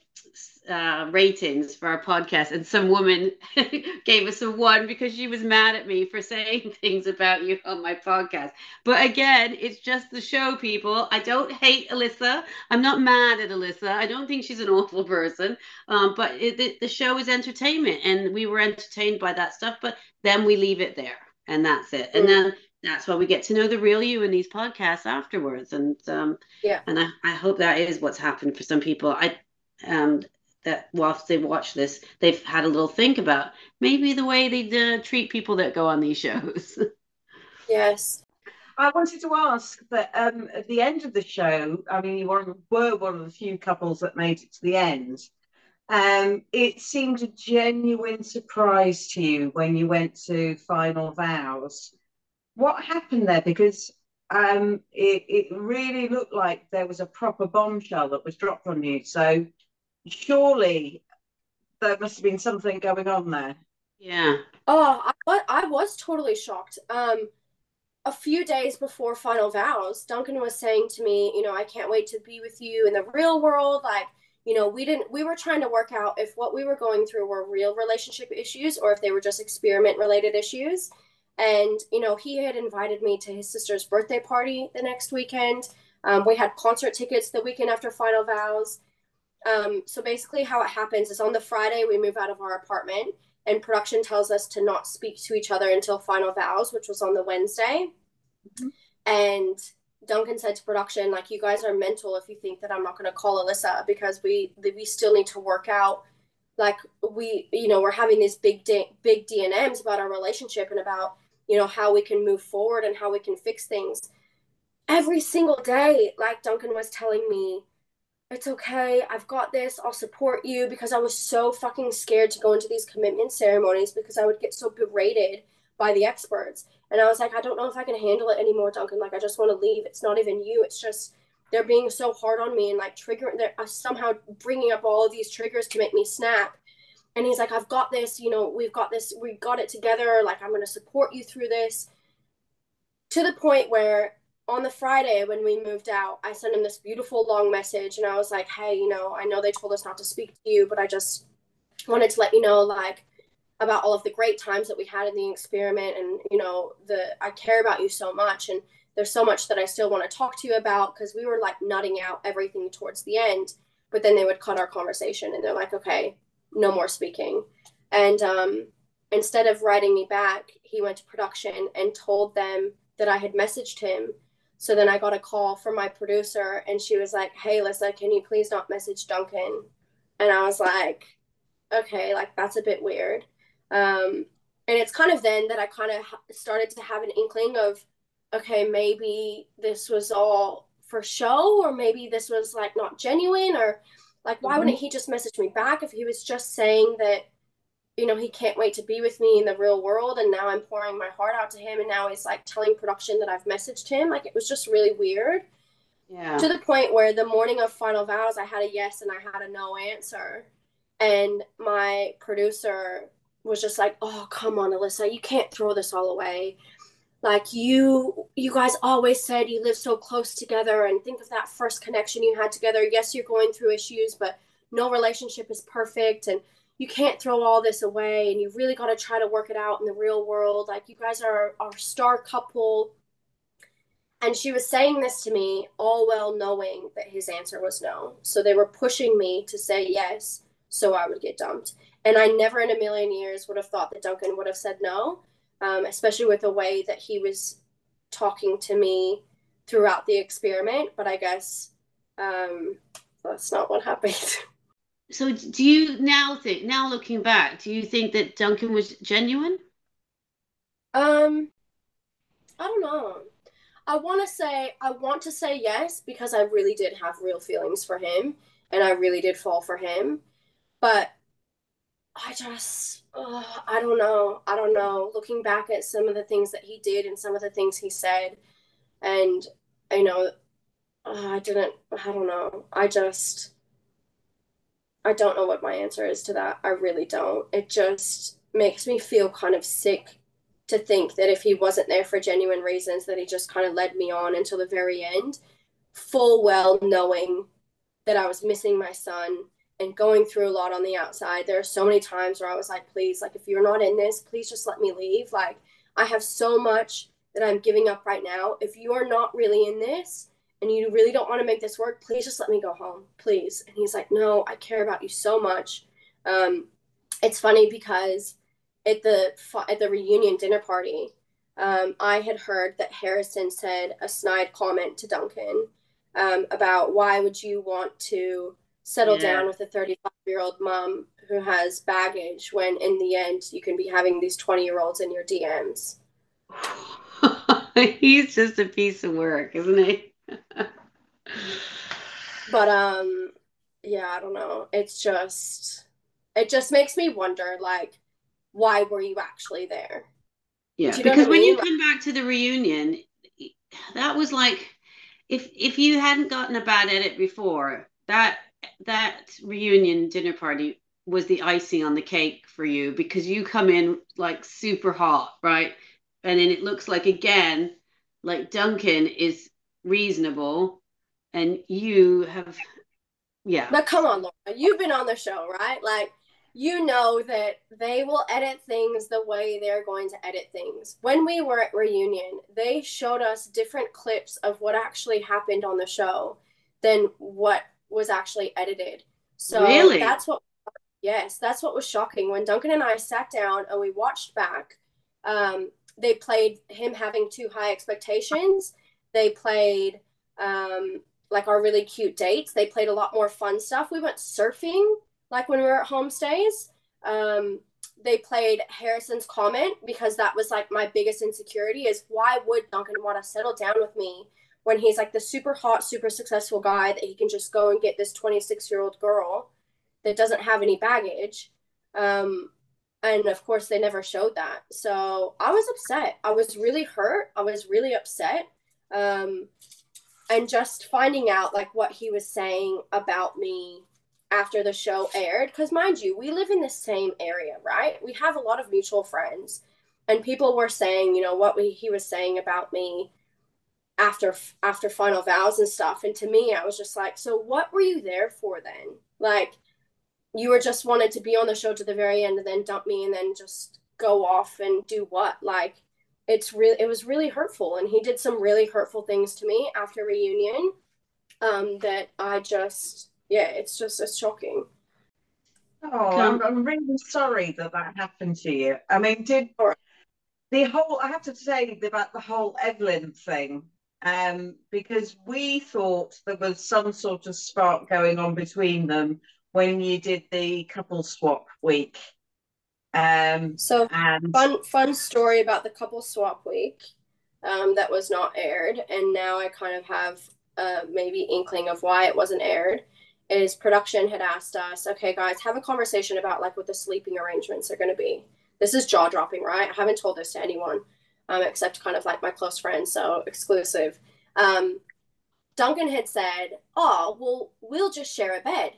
uh, ratings for our podcast, and some woman gave us a one because she was mad at me for saying things about you on my podcast. But again, it's just the show, people. I don't hate Alyssa. I'm not mad at Alyssa. I don't think she's an awful person. Um, but it, the, the show is entertainment, and we were entertained by that stuff. But then we leave it there, and that's it. And then that's why we get to know the real you in these podcasts afterwards. And um, yeah, and I, I hope that is what's happened for some people. I um that whilst they've watched this, they've had a little think about maybe the way they uh, treat people that go on these shows. yes. I wanted to ask that um, at the end of the show, I mean, you were, were one of the few couples that made it to the end. Um, it seemed a genuine surprise to you when you went to final vows. What happened there? Because um, it, it really looked like there was a proper bombshell that was dropped on you. So surely there must have been something going on there. Yeah. Oh, I, I was totally shocked. Um, a few days before final vows, Duncan was saying to me, you know, I can't wait to be with you in the real world. Like, you know, we didn't, we were trying to work out if what we were going through were real relationship issues or if they were just experiment related issues. And, you know, he had invited me to his sister's birthday party the next weekend. Um, we had concert tickets the weekend after final vows. Um, so basically, how it happens is on the Friday, we move out of our apartment, and production tells us to not speak to each other until final vows, which was on the Wednesday. Mm-hmm. And Duncan said to production, like, you guys are mental if you think that I'm not going to call Alyssa because we we still need to work out. Like we, you know, we're having these big D- big D&Ms about our relationship and about you know how we can move forward and how we can fix things. Every single day, like Duncan was telling me, it's okay. I've got this. I'll support you because I was so fucking scared to go into these commitment ceremonies because I would get so berated by the experts. And I was like, I don't know if I can handle it anymore, Duncan. Like, I just want to leave. It's not even you. It's just they're being so hard on me and like triggering. They're uh, somehow bringing up all of these triggers to make me snap. And he's like, I've got this. You know, we've got this. We got it together. Like, I'm going to support you through this. To the point where on the Friday when we moved out, I sent him this beautiful long message and I was like, hey, you know, I know they told us not to speak to you, but I just wanted to let you know, like, about all of the great times that we had in the experiment and, you know, the I care about you so much and there's so much that I still want to talk to you about because we were like nutting out everything towards the end, but then they would cut our conversation and they're like, okay, no more speaking. And um, instead of writing me back, he went to production and told them that I had messaged him so then I got a call from my producer and she was like, Hey, Lisa, can you please not message Duncan? And I was like, Okay, like that's a bit weird. Um, and it's kind of then that I kind of started to have an inkling of, okay, maybe this was all for show, or maybe this was like not genuine, or like, why mm-hmm. wouldn't he just message me back if he was just saying that you know, he can't wait to be with me in the real world. And now I'm pouring my heart out to him. And now he's like telling production that I've messaged him. Like it was just really weird. Yeah. To the point where the morning of final vows, I had a yes and I had a no answer. And my producer was just like, oh, come on, Alyssa, you can't throw this all away. Like you, you guys always said you live so close together, and think of that first connection you had together. Yes, you're going through issues, but no relationship is perfect, and you can't throw all this away and you really got to try to work it out in the real world. Like you guys are our star couple. And she was saying this to me all well knowing that his answer was no. So they were pushing me to say yes so i would get dumped. And i never in a million years would have thought that duncan would have said no um, especially with the way that he was talking to me throughout the experiment. But i guess um, that's not what happened so do you now think now looking back do you think that duncan was genuine? Um i don't know. I want to say i want to say yes because i really did have real feelings for him and i really did fall for him. But i just uh, i don't know. I don't know. Looking back at some of the things that he did and some of the things he said and you know uh, i didn't i don't know. I just I don't know what my answer is to that. I really don't. It just makes me feel kind of sick to think that if he wasn't there for genuine reasons, that he just kind of led me on until the very end, full well knowing that I was missing my son and going through a lot on the outside. There are so many times where I was like, please, like, if you're not in this, please just let me leave. Like, I have so much that I'm giving up right now. If you are not really in this, and you really don't want to make this work, please just let me go home, please. And he's like, no, I care about you so much. Um, it's funny because at the at the reunion dinner party, um, I had heard that Harrison said a snide comment to Duncan um, about why would you want to settle yeah. down with a 35 year old mom who has baggage when in the end you can be having these 20 year olds in your DMs. He's just a piece of work, isn't he? but um yeah, I don't know. It's just it just makes me wonder like why were you actually there? Yeah, you know because when mean? you come back to the reunion, that was like if if you hadn't gotten a bad edit before, that that reunion dinner party was the icing on the cake for you because you come in like super hot, right? And then it looks like again, like Duncan is reasonable and you have yeah. But come on Lara you've been on the show right? Like you know that they will edit things the way they're going to edit things. When we were at reunion they showed us different clips of what actually happened on the show than what was actually edited. So really? that's what yes that's what was shocking. When duncan and i sat down and we watched back um, they played him having too high expectations they played um, like our really cute dates. They played a lot more fun stuff. We went surfing like when we were at homestays. Um, they played Harrison's comment because that was like my biggest insecurity is why would Duncan want to settle down with me when he's like the super hot, super successful guy that he can just go and get this 26 year old girl that doesn't have any baggage. Um, and of course, they never showed that. So I was upset. I was really hurt. I was really upset um, and just finding out like what he was saying about me after the show aired. Because mind you we live in the same area right? We have a lot of mutual friends. And people were saying you know what we, he was saying about me after after final vows and stuff. And to me i was just like so what were you there for then? Like you were just wanted to be on the show to the very end and then dump me and then just go off and do what? Like it's really it was really hurtful and he did some really hurtful things to me after reunion um that i just yeah it's just it's shocking. Oh I'm, I'm really sorry that that happened to you. I mean did the whole i have to say about the whole evelyn thing um because we thought there was some sort of spark going on between them when you did the couple swap week um, so and... fun fun story about the couple swap week um, that was not aired, and now I kind of have a maybe inkling of why it wasn't aired. Is production had asked us, okay, guys, have a conversation about like what the sleeping arrangements are going to be. This is jaw dropping, right? I haven't told this to anyone um, except kind of like my close friends, so exclusive. Um, Duncan had said, "Oh, well, we'll just share a bed."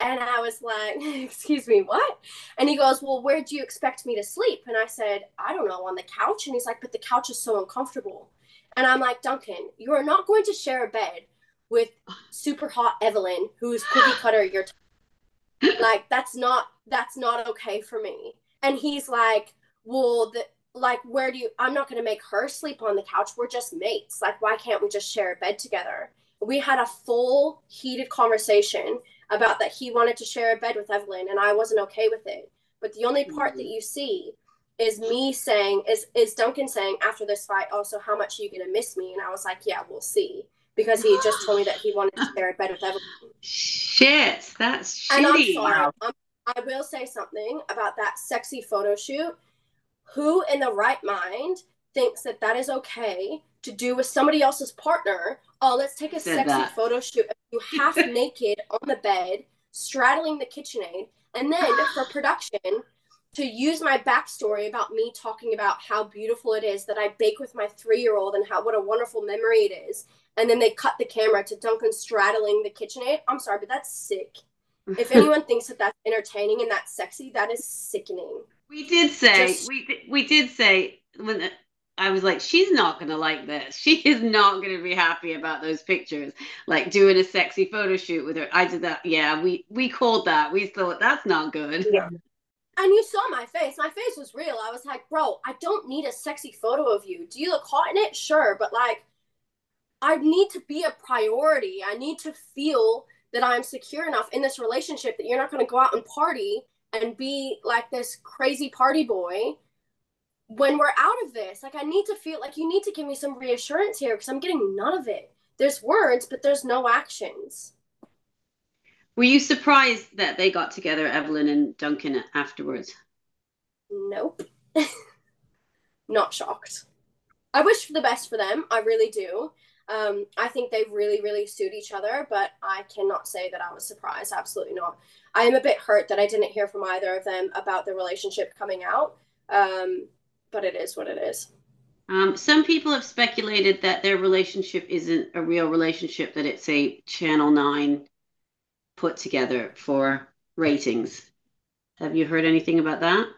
And I was like, Excuse me, what? And he goes, Well, where do you expect me to sleep? And I said, I don't know, on the couch. And he's like, But the couch is so uncomfortable. And I'm like, Duncan, you are not going to share a bed with super hot Evelyn, who's cookie cutter your t- like that's not that's not okay for me. And he's like, Well, the like where do you I'm not gonna make her sleep on the couch. We're just mates. Like, why can't we just share a bed together? We had a full heated conversation about that he wanted to share a bed with Evelyn and I wasn't okay with it. But the only part that mm-hmm. you see is me saying is is Duncan saying after this fight also how much are you gonna miss me? And I was like, Yeah, we'll see. Because he just told me that he wanted to share a bed with Evelyn. Shit, that's shitty. And I'm sorry. I'm, I will say something about that sexy photo shoot. Who in the right mind thinks that that is okay to do with somebody else's partner oh, let's take a sexy that. photo shoot of you half naked on the bed, straddling the KitchenAid, and then for production to use my backstory about me talking about how beautiful it is that I bake with my three year old and how what a wonderful memory it is. And then they cut the camera to Duncan straddling the KitchenAid. I'm sorry, but that's sick. if anyone thinks that that's entertaining and that's sexy, that is sickening. We did say Just, we we did say when I was like, she's not gonna like this. She is not gonna be happy about those pictures. Like doing a sexy photo shoot with her. I did that. Yeah, we we called that. We thought that's not good. Yeah. And you saw my face. My face was real. I was like, bro, I don't need a sexy photo of you. Do you look hot in it? Sure, but like, I need to be a priority. I need to feel that I'm secure enough in this relationship that you're not going to go out and party and be like this crazy party boy when we're out of this. Like, I need to feel like you need to give me some reassurance here because I'm getting none of it. There's words, but there's no actions. Were you surprised that they got together, Evelyn and Duncan, afterwards? Nope. Not shocked. I wish for the best for them. I really do. Um, I think they really, really suit each other, but I cannot say that I was surprised. Absolutely not. I am a bit hurt that I didn't hear from either of them about the relationship coming out, um, but it is what it is. Um, some people have speculated that their relationship isn't a real relationship, that it's a Channel 9 put together for ratings. Have you heard anything about that?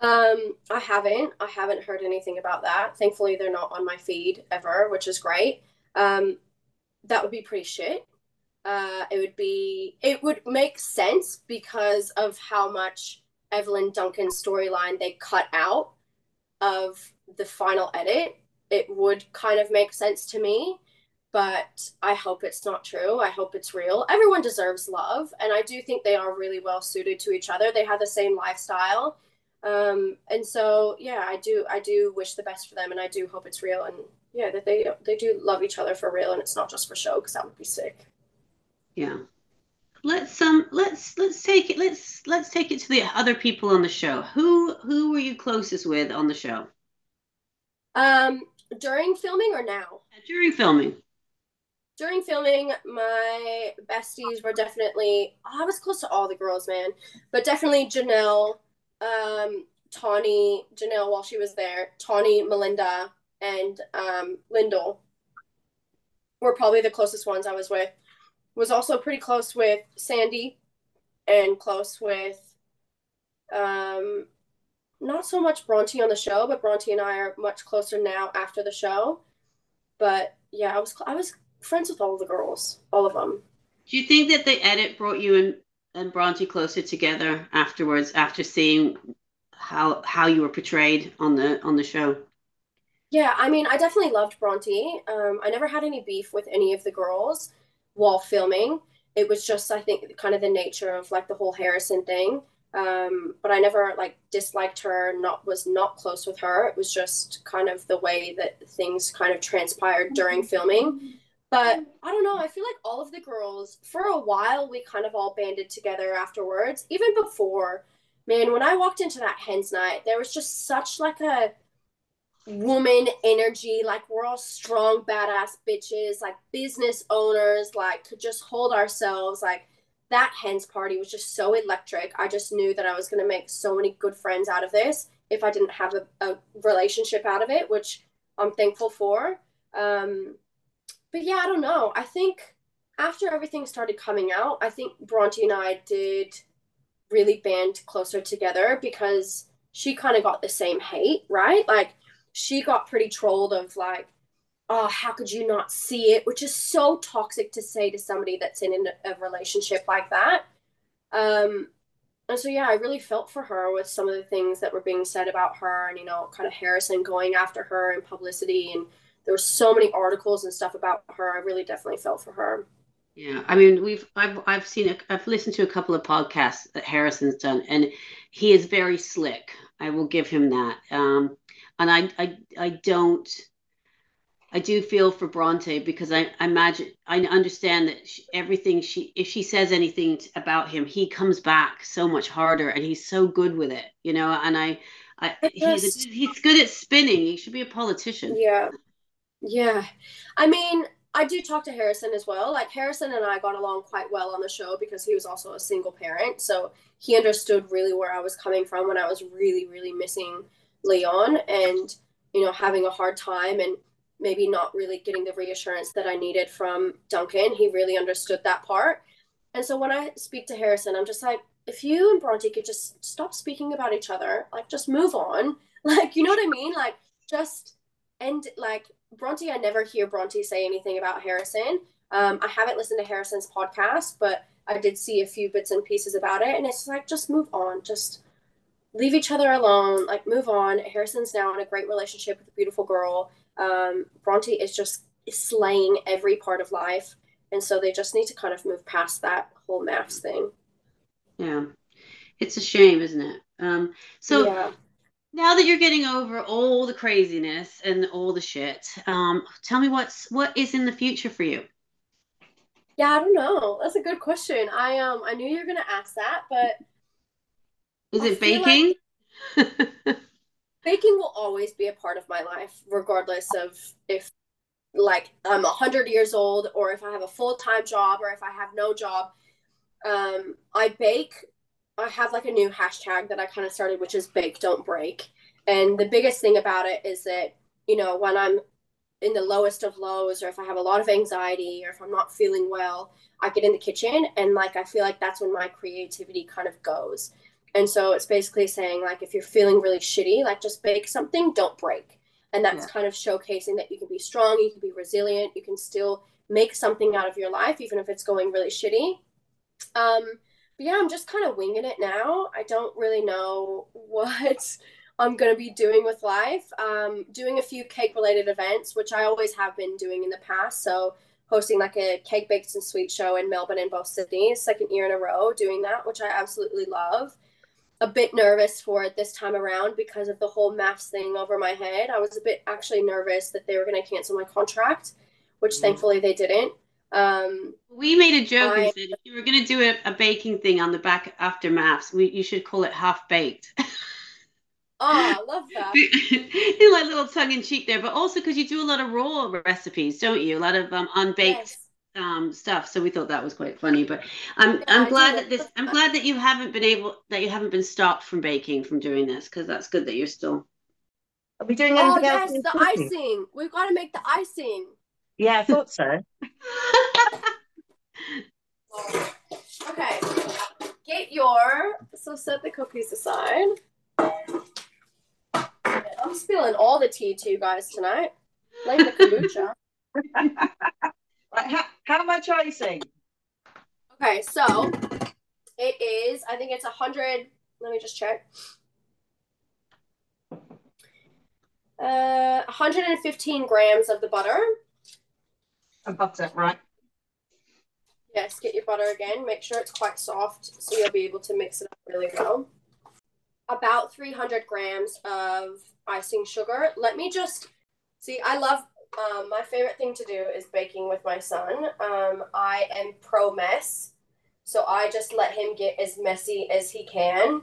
Um, I haven't. I haven't heard anything about that. Thankfully, they're not on my feed ever, which is great. Um, that would be pretty shit. Uh, it would be. It would make sense because of how much Evelyn Duncan's storyline they cut out of the final edit. It would kind of make sense to me, but I hope it's not true. I hope it's real. Everyone deserves love, and I do think they are really well suited to each other. They have the same lifestyle um and so yeah i do i do wish the best for them and i do hope it's real and yeah that they they do love each other for real and it's not just for show because that would be sick yeah let's um let's let's take it let's let's take it to the other people on the show. Who who were you closest with on the show? Um during filming or now? During filming. During filming my besties were definitely i was close to all the girls man but definitely janelle um, Tahnee, Janelle while she was there, Tahnee, Melinda, and um, Lyndall were probably the closest ones I was with. Was also pretty close with Sandy and close with um, not so much Bronte on the show, but Bronte and I are much closer now after the show. But yeah, I was I was friends with all the girls, all of them. Do you think that the edit brought you and and Bronte closer together afterwards after seeing how how you were portrayed on the on the show? Yeah, I mean, I definitely loved Bronte. Um, I never had any beef with any of the girls while filming. It was just, I think, kind of the nature of like the whole Harrison thing. Um, but I never like disliked her. Not was not close with her. It was just kind of the way that things kind of transpired during filming. But I don't know. I feel like all of the girls, for a while, we kind of all banded together afterwards. Even before, man, when I walked into that hens night, there was just such like a woman energy. Like we're all strong, badass bitches, like business owners, like could just hold ourselves. Like that hens party was just so electric. I just knew that I was going to make so many good friends out of this if I didn't have a, a relationship out of it, which I'm thankful for. Um, but yeah, I don't know. I think after everything started coming out, I think Bronte and I did really band closer together because she kind of got the same hate, right? Like she got pretty trolled of like, oh, how could you not see it? Which is so toxic to say to somebody that's in a relationship like that. Um, and so yeah, I really felt for her with some of the things that were being said about her, and you know, kind of Harrison going after her in publicity and there were so many articles and stuff about her. I really definitely felt for her. Yeah, I mean, we've I've I've seen i I've listened to a couple of podcasts that Harrison's done, and he is very slick. I will give him that. Um, and I I I don't. I do feel for Bronte because I, I imagine I understand that she, everything she if she says anything about him, he comes back so much harder, and he's so good with it, you know. And I, I he's a, he's good at spinning. He should be a politician. Yeah, yeah. I mean, I do talk to Harrison as well. Like Harrison and I got along quite well on the show because he was also a single parent. So he understood really where I was coming from when I was really, really missing Leon and, you know, having a hard time and maybe not really getting the reassurance that I needed from Duncan. He really understood that part. And so when I speak to Harrison, I'm just like, if you and Bronte could just stop speaking about each other, like just move on. Like, you know what I mean? Like, just end, like, Bronte, I never hear Bronte say anything about Harrison. Um, I haven't listened to Harrison's podcast, but I did see a few bits and pieces about it. And it's like, just move on. Just leave each other alone. Like, move on. Harrison's now in a great relationship with a beautiful girl. Um, Bronte is just slaying every part of life. And so they just need to kind of move past that whole MAFS thing. Yeah. It's a shame, isn't it? Um, so yeah. now that you're getting over all the craziness and all the shit, um, tell me what's what is in the future for you? Yeah, I don't know. That's a good question. I um I knew you were gonna ask that, but is it baking? Like baking will always be a part of my life, regardless of if like I'm a hundred years old or if I have a full time job or if I have no job. Um, I bake. I have like a new hashtag that I kind of started, which is bake, don't break. And the biggest thing about it is that, you know, when I'm in the lowest of lows or if I have a lot of anxiety or if I'm not feeling well, I get in the kitchen and like I feel like that's when my creativity kind of goes. And so it's basically saying like if you're feeling really shitty, like just bake something, don't break. And that's yeah. kind of showcasing that you can be strong, you can be resilient, you can still make something out of your life even if it's going really shitty. Um but yeah, I'm just kind of winging it now. I don't really know what I'm going to be doing with life. Um, doing a few cake related events, which I always have been doing in the past. So, hosting like a cake, bakes, and sweet show in Melbourne and both Sydney, second year in a row doing that, which I absolutely love. A bit nervous for it this time around because of the whole MAFS thing over my head. I was a bit actually nervous that they were going to cancel my contract, which mm. thankfully they didn't. Um, we made a joke I, and said if you were going to do a, a, baking thing on the back after MAFS, we, you should call it half baked. Oh, I love that. you like little tongue in cheek there, but also because you do a lot of raw recipes, don't you? A lot of um, unbaked yes. Um, stuff. So we thought that was quite funny. But I'm yeah, I'm glad that this I'm glad that you haven't been able that you haven't been stopped from baking from doing this because that's good that you're still. Are we doing anything oh, else? yes, the icing. We've got to make the icing. Yeah, I thought so. okay. Get your so set the cookies aside. I'm spilling all the tea to you guys tonight. Like the kombucha. right, how, how much icing? Okay, so it is, I think it's a hundred. Let me just check. Uh, 115 grams of the butter. A butter, right? Yes, get your butter again. Make sure it's quite soft so you'll be able to mix it up really well. About 300 grams of icing sugar. Let me just see. I love um, my favorite thing to do is baking with my son. Um, I am pro mess, so I just let him get as messy as he can,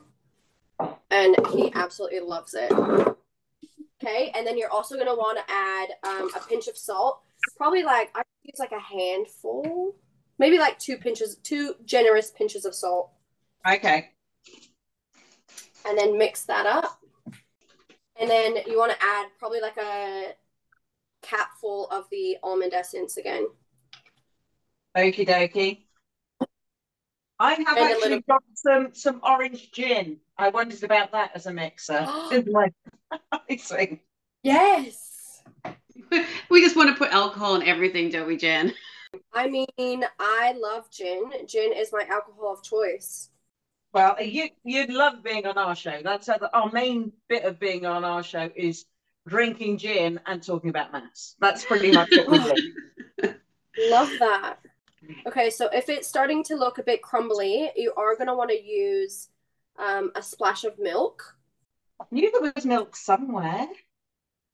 and he absolutely loves it. Okay, and then you're also gonna want to add um, a pinch of salt. Probably like I use like a handful, maybe like two pinches, two generous pinches of salt. Okay. And then mix that up. And then you want to add probably like a capful of the almond essence again. Okie dokie. I have and actually little... got some some orange gin. I wondered about that as a mixer. my icing. Yes. we just want to put alcohol in everything, don't we, Jan? I mean, I love gin. Gin is my alcohol of choice. Well, you you'd love being on our show. That's uh, our, our main bit of being on our show is drinking gin and talking about MAFS. That's pretty much what we do. Love that. Okay, so if it's starting to look a bit crumbly, you are going to want to use um, a splash of milk. I knew there was milk somewhere.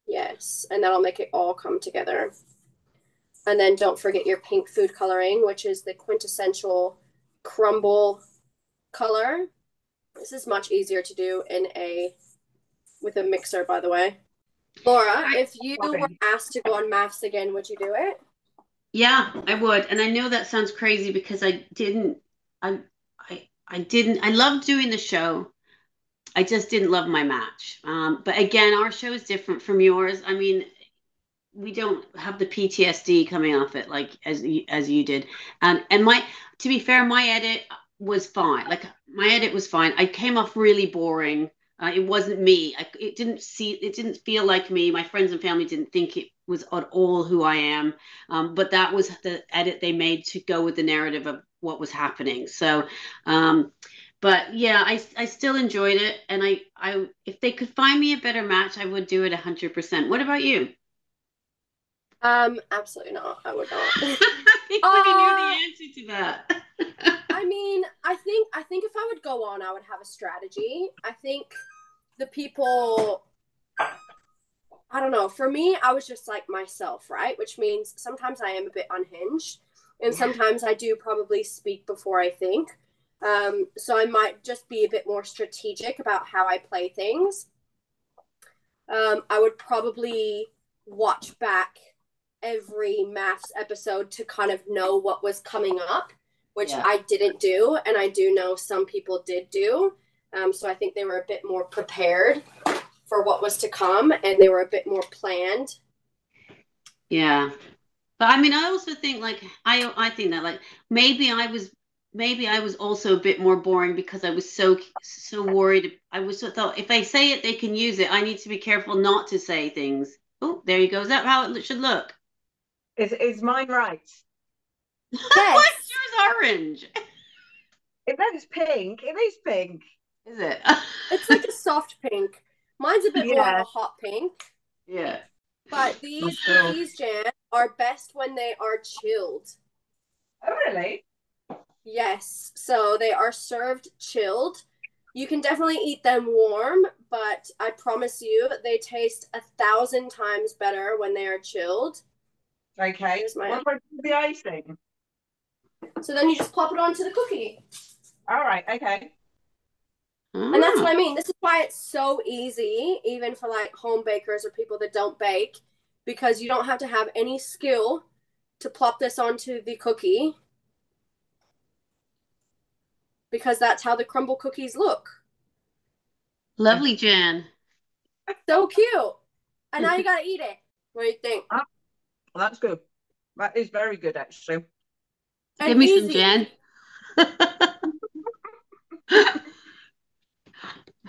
Yes, and that'll make it all come together. And then don't forget your pink food coloring, which is the quintessential Crumbl color. This is much easier to do in a with a mixer, by the way. Lara, if you were asked to go on MAFS again, would you do it? Yeah, I would. And I know that sounds crazy because I didn't I I I didn't I loved doing the show. I just didn't love my match. Um, but again, our show is different from yours. I mean, we don't have the PTSD coming off it like as as you did. And and my to be fair, my edit was fine. Like my edit was fine. I came off really boring. Uh, it wasn't me. I, it didn't see. It didn't feel like me. My friends and family didn't think it was at all who I am. Um, but that was the edit they made to go with the narrative of what was happening. So, um, but yeah, I I still enjoyed it, and I I if they could find me a better match, I would do it hundred percent. What about you? Um, absolutely not. I would not. I think uh, knew the answer to that. I mean, I think I think if I would go on, I would have a strategy. I think the people I don't know. For me, I was just like myself, right? Which means sometimes I am a bit unhinged and sometimes I do probably speak before I think. Um, so I might just be a bit more strategic about how I play things. Um, I would probably watch back every MAFS episode to kind of know what was coming up, which yeah. I didn't do, and I do know some people did do. Um, so I think they were a bit more prepared for what was to come, and they were a bit more planned. Yeah, but I mean, I also think like I I think that like maybe I was maybe I was also a bit more boring because I was so so worried. I was so thought if I say it, they can use it. I need to be careful not to say things. Oh, there you go. Is that how it should look? Is is mine right? Yes. What's yours orange? It's pink, it is pink. Is it? it's like a soft pink. Mine's a bit yeah. more of a hot pink. Yeah. But these these jams are best when they are chilled. Oh really? Yes. So they are served chilled. You can definitely eat them warm, but I promise you they taste a thousand times better when they are chilled. Okay. What about the icing? So then you just plop it onto the cookie. All right. Okay. And that's what I mean. This is why it's so easy, even for like home bakers or people that don't bake, because you don't have to have any skill to plop this onto the cookie because that's how the Crumbl cookies look. Lovely, Jan. So cute. And now you gotta eat it. What do you think? Ah, well, that's good. That is very good, actually. And Give me easy. some, Jan.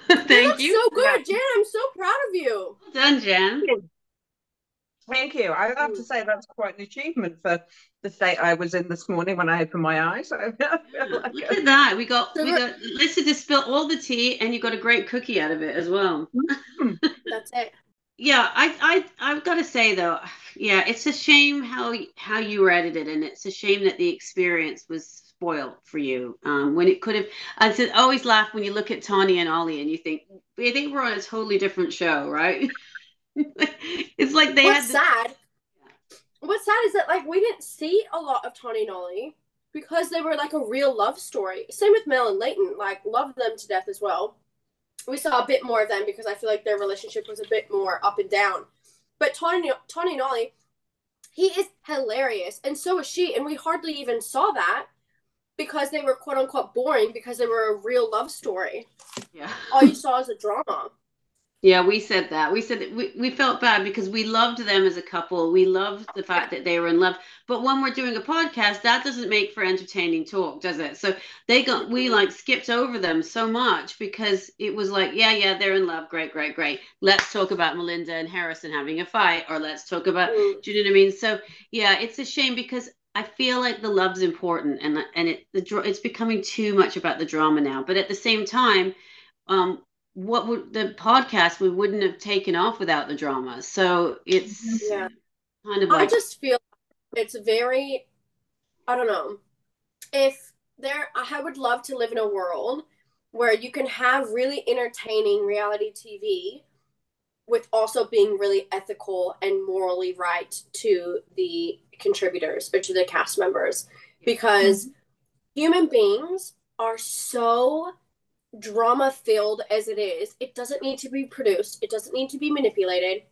Thank you. So good, Jan. I'm so proud of you. Well done, Jan. Thank you. I have to say that's quite an achievement for the state I was in this morning when I opened my eyes. like Look at that. We got we got Lisa to spill all the tea and you got a great cookie out of it as well. Mm-hmm. that's it. Yeah, I I I've got to say though, yeah, it's a shame how how you were edited, and it's a shame that the experience was spoiled for you um, when it could have. I said always laugh when you look at Tahnee and Ollie and you think they were on a totally different show, right? it's like they What's had. sad? What's sad is that like we didn't see a lot of Tahnee and Ollie because they were like a real love story. Same with Mel and Layton. Like love them to death as well. We saw a bit more of them because I feel like their relationship was a bit more up and down. But Tahnee, Tahnee and Ollie, he is hilarious, and so is she. And we hardly even saw that because they were quote unquote boring because they were a real love story. Yeah. All you saw is a drama. Yeah, we said that. We said that we, we felt bad because we loved them as a couple. We loved the fact that they were in love. But when we're doing a podcast, that doesn't make for entertaining talk, does it? So they got we like skipped over them so much because it was like, yeah, yeah, they're in love. Great, great, great. Let's talk about Melinda and Harrison having a fight, or let's talk about mm. do you know what I mean? So yeah, it's a shame because I feel like the love's important and and it the it's becoming too much about the drama now. But at the same time, um, what would the podcast we wouldn't have taken off without the drama. So it's yeah. kind of like I just feel it's very I don't know. If there I would love to live in a world where you can have really entertaining reality TV with also being really ethical and morally right to the contributors or to the cast members because mm-hmm. human beings are so drama filled as it is, it doesn't need to be produced, it doesn't need to be manipulated,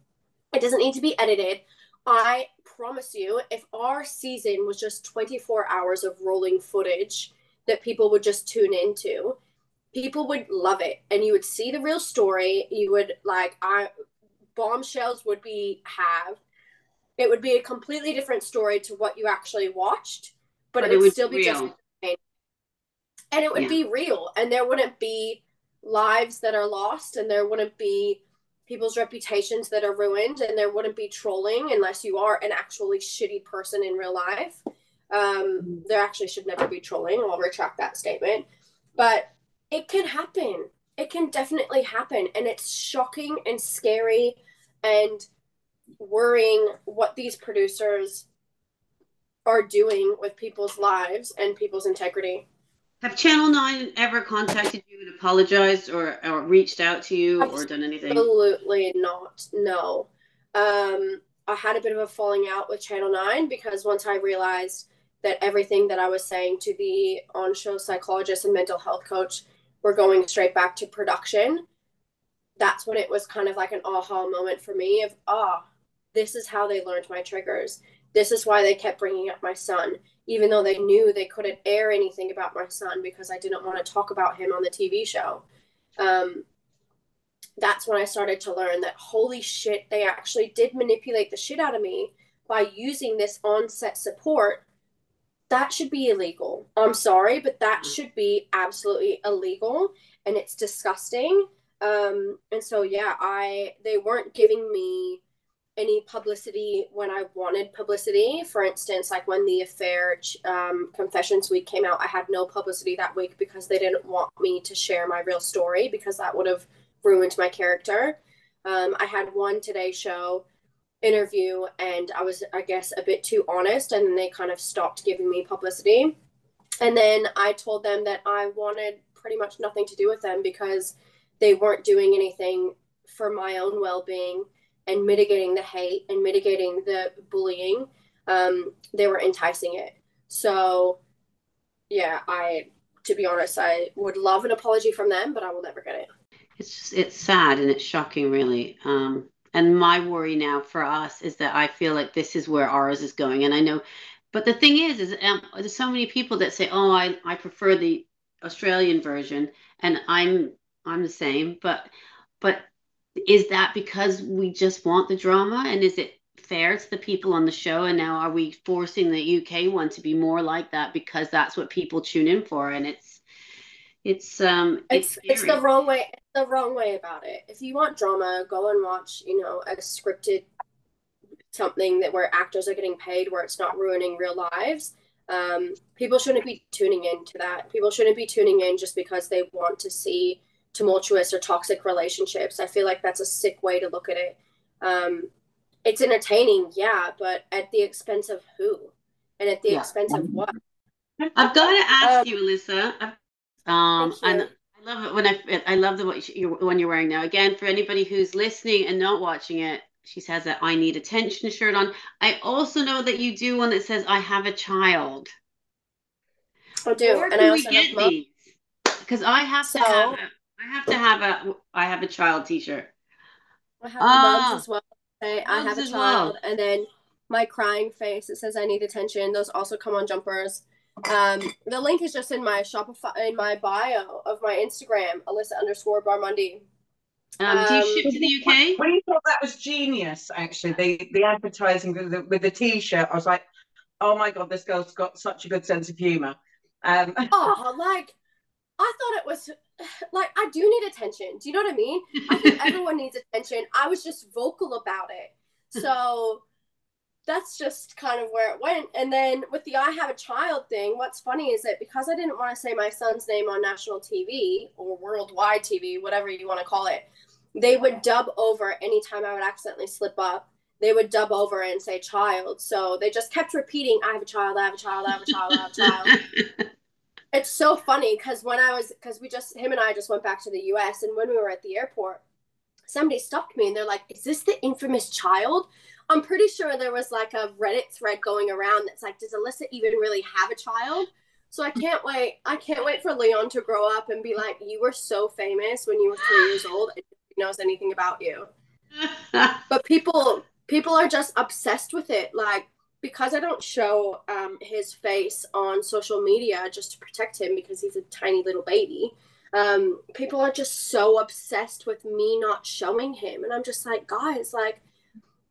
it doesn't need to be edited. I promise you, if our season was just 24 hours of rolling footage that people would just tune into, people would love it and you would see the real story. You would like, I bombshells would be have it would be a completely different story to what you actually watched, but, but it, would it, would still be real. just and it would yeah. be real and there wouldn't be lives that are lost and there wouldn't be people's reputations that are ruined and there wouldn't be trolling unless you are an actually shitty person in real life um, mm-hmm. there actually should never be trolling i'll retract that statement but it can happen it can definitely happen and it's shocking and scary and worrying what these producers are doing with people's lives and people's integrity have Channel Nine ever contacted you and apologized or, or reached out to you Absolutely or done anything? Absolutely not. No. Um, I had a bit of a falling out with Channel Nine because once I realized that everything that I was saying to the on show psychologist and mental health coach were going straight back to production, that's when it was kind of like an aha moment for me of, ah, this is how they learned my triggers. This is why they kept bringing up my son even though they knew they couldn't air anything about my son because I didn't want to talk about him on the TV show. Um, that's when I started to learn that holy shit, they actually did manipulate the shit out of me by using this on-set support. That should be illegal. I'm sorry, but that mm. should be absolutely illegal and it's disgusting. Um, and so yeah, I they weren't giving me any publicity when I wanted publicity. For instance, like when the affair um, confessions week came out, I had no publicity that week because they didn't want me to share my real story because that would have ruined my character. Um, I had one Today Show interview and I was, I guess, a bit too honest, and they kind of stopped giving me publicity. And then I told them that I wanted pretty much nothing to do with them because they weren't doing anything for my own well being and mitigating the hate and mitigating the bullying, um, they were enticing it. So, yeah, I, to be honest, I would love an apology from them, but I will never get it. It's just, it's sad and it's shocking, really. Um, and my worry now for us is that I feel like this is where ours is going. And I know, but the thing is, is um, there's so many people that say, "Oh, I I prefer the Australian version," and I'm I'm the same. But but is that because we just want the drama and is it fair to the people on the show and now are we forcing the uk one to be more like that because that's what people tune in for and it's it's um it's it's, it's the wrong way it's the wrong way about it if you want drama go and watch you know a scripted something that where actors are getting paid where it's not ruining real lives um, people shouldn't be tuning in to that people shouldn't be tuning in just because they want to see tumultuous or toxic relationships. I feel like that's a sick way to look at it. Um, it's entertaining, yeah, but at the expense of who? And at the yeah. expense of what? I've got to ask um, you, Alyssa. Um, and I love it when I I love the what you, one you're wearing now. Again, for anybody who's listening and not watching it, she says that I need attention shirt on. I also know that you do one that says I have a child. I do, Where and I also have these? Because I have so, to have I have to have a I have a child T-shirt. I have ah, mugs as well. Say I have a child, well. and then my crying face. It says I need attention. Those also come on jumpers. Um, the link is just in my Shopify in my bio of my Instagram, Alyssa underscore Barmonde. Um, do you ship to the UK? We thought that was genius. Actually, the the advertising with the, with the T-shirt. I was like, oh my god, this girl's got such a good sense of humor. Um, oh, like I thought it was like I do need attention. Do you know what I mean? I think everyone needs attention. I was just vocal about it. So that's just kind of where it went. And then with the I have a child thing, what's funny is that because I didn't want to say my son's name on national TV or worldwide TV, whatever you want to call it, they would dub over anytime I would accidentally slip up. They would dub over and say child. So they just kept repeating, I have a child, I have a child, I have a child, I have a child. It's so funny because when I was because we just him and I just went back to the U.S. and when we were at the airport, somebody stopped me and they're like, "Is this the infamous child?" I'm pretty sure there was like a Reddit thread going around that's like, "Does Alyssa even really have a child?" So I can't wait. I can't wait for Leon to grow up and be like, "You were so famous when you were three years old, and nobody knows anything about you." but people people are just obsessed with it. Like because I don't show um, his face on social media just to protect him because he's a tiny little baby, um, people are just so obsessed with me not showing him. And I'm just like, guys, like,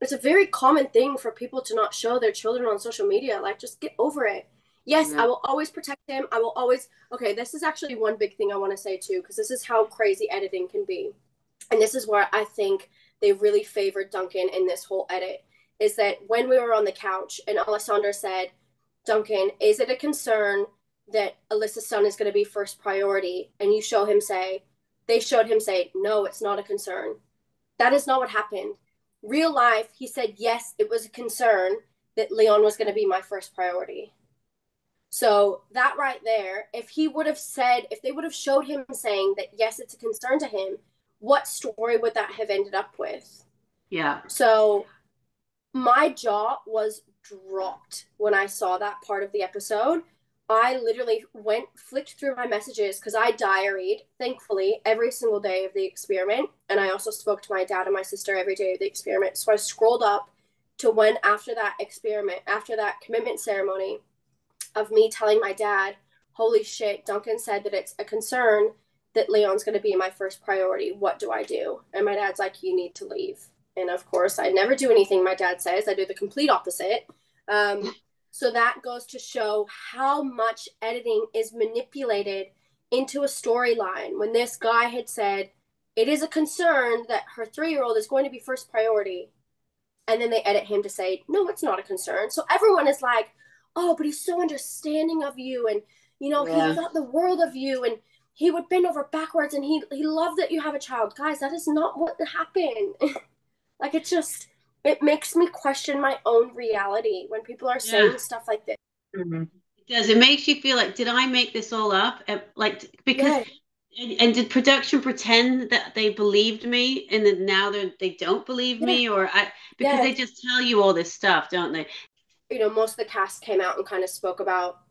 it's a very common thing for people to not show their children on social media. Like, just get over it. Yes, yeah. I will always protect him. I will always. Okay, this is actually one big thing I want to say too, because this is how crazy editing can be, and this is where I think they really favored Duncan in this whole edit. Is that when we were on the couch and Alessandra said, "Duncan, is it a concern that Alyssa's son is going to be first priority?" And you show him say, they showed him say, "No, it's not a concern." That is not what happened real life, he said, yes, it was a concern that Leon was going to be my first priority. So that right there, if he would have said, if they would have showed him saying that, yes, it's a concern to him, what story would that have ended up with? Yeah. So my jaw was dropped when I saw that part of the episode I literally went, flicked through my messages because I diaried, thankfully, every single day of the experiment. And I also spoke to my dad and my sister every day of the experiment. So I scrolled up to when, after that experiment, after that commitment ceremony, of me telling my dad, holy shit, Duncan said that it's a concern that Leon's going to be my first priority. What do I do? And my dad's like, you need to leave. And of course, I never do anything my dad says, I do the complete opposite. Um, so that goes to show how much editing is manipulated into a storyline. When this guy had said, it is a concern that her three year old is going to be first priority. And then they edit him to say, no, it's not a concern. So everyone is like, oh, but he's so understanding of you. And, you know, yeah. he thought the world of you. And he would bend over backwards and he, he loved that you have a child. Guys, that is not what happened. like, it's just, it makes me question my own reality when people are saying yeah. stuff like this. Mm-hmm. It does. It makes you feel like, did I make this all up? Like, because. And, and, did production pretend that they believed me and then now they they don't believe yeah. me or I because yeah. they just tell you all this stuff, don't they? You know, most of the cast came out and kind of spoke about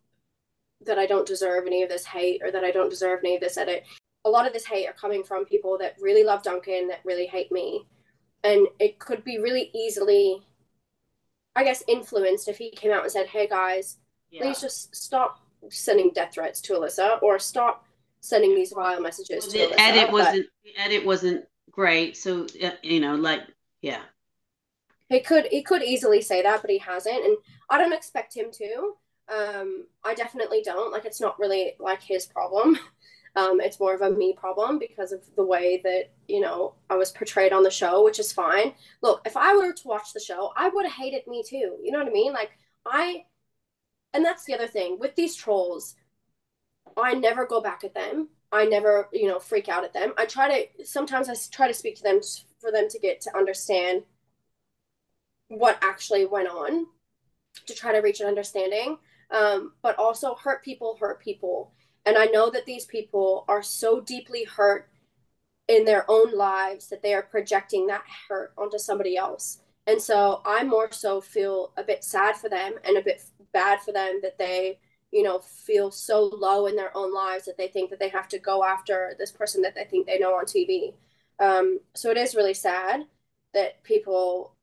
that I don't deserve any of this hate or that I don't deserve any of this edit. A lot of this hate are coming from people that really love Duncan, that really hate me and it could be really easily i guess influenced if he came out and said hey guys yeah. please just stop sending death threats to alyssa or stop sending these vile messages well, to the alyssa, edit wasn't the edit wasn't great so uh, you know like yeah. He could he could easily say that but he hasn't and i don't expect him to. Um i definitely don't like it's not really like his problem Um, it's more of a me problem because of the way that, you know, I was portrayed on the show, which is fine. Look, if I were to watch the show, I would have hated me too. You know what I mean? Like, I, and that's the other thing with these trolls, I never go back at them. I never, you know, freak out at them. I try to, sometimes I try to speak to them for them to get to understand what actually went on, to try to reach an understanding. Um, but also, hurt people hurt people and I know that these people are so deeply hurt in their own lives that they are projecting that hurt onto somebody else. And so I more so feel a bit sad for them and a bit bad for them that they, you know, feel so low in their own lives that they think that they have to go after this person that they think they know on TV. Um, so it is really sad that people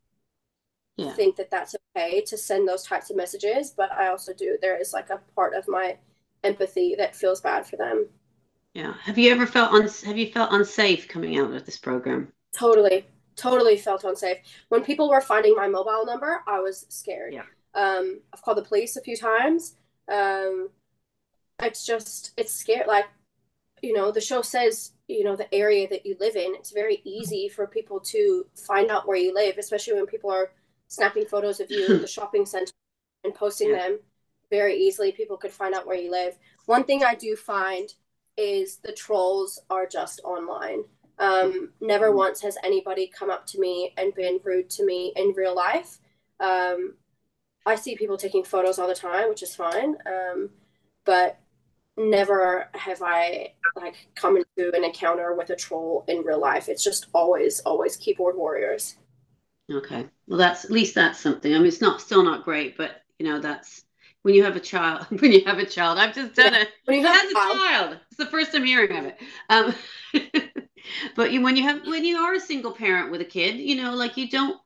yeah. think that that's okay to send those types of messages. But I also do, there is like a part of my empathy that feels bad for them. Yeah. Have you ever felt un- have you felt unsafe coming out of this program? Totally. Totally felt unsafe. When people were finding my mobile number, I was scared. Yeah. Um, I've called the police a few times. Um, it's just it's scary. Like, you know, the show says, you know, the area that you live in. It's very easy for people to find out where you live, especially when people are snapping photos of you in the shopping center and posting yeah. them very easily people could find out where you live. One thing I do find is the trolls are just online. Um, never mm-hmm. once has anybody come up to me and been rude to me in real life. Um, I see people taking photos all the time, which is fine. Um, but never have I like come into an encounter with a troll in real life. It's just always, always keyboard warriors. Okay. Well, that's at least that's something. I mean, it's not still not great, but you know, that's when you have a child when you have a child i've just done yeah. it when you have a child. child it's the first i'm hearing of it um, but you, when you have when you are a single parent with a kid you know like you don't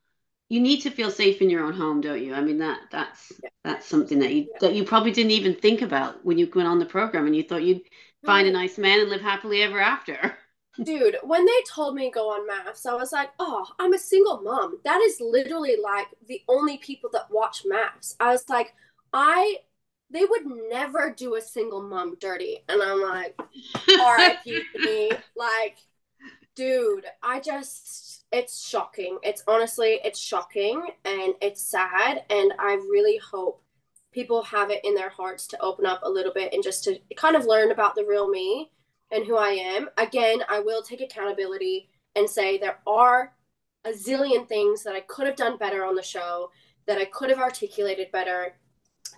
you need to feel safe in your own home don't you i mean that that's yeah. that's something that you yeah. that you probably didn't even think about when you went on the program and you thought you'd find a nice man and live happily ever after Dude, when they told me go on MAFS, I was like, oh, I'm a single mom. That is literally like the only people that watch MAFS. I was like, I, they would never do a single mom dirty. And I'm like, RIP me. Like, dude, I just, it's shocking. It's honestly, it's shocking and it's sad. And I really hope people have it in their hearts to open up a little bit and just to kind of learn about the real me and who I am. Again, I will take accountability and say there are a zillion things that I could have done better on the show, that I could have articulated better,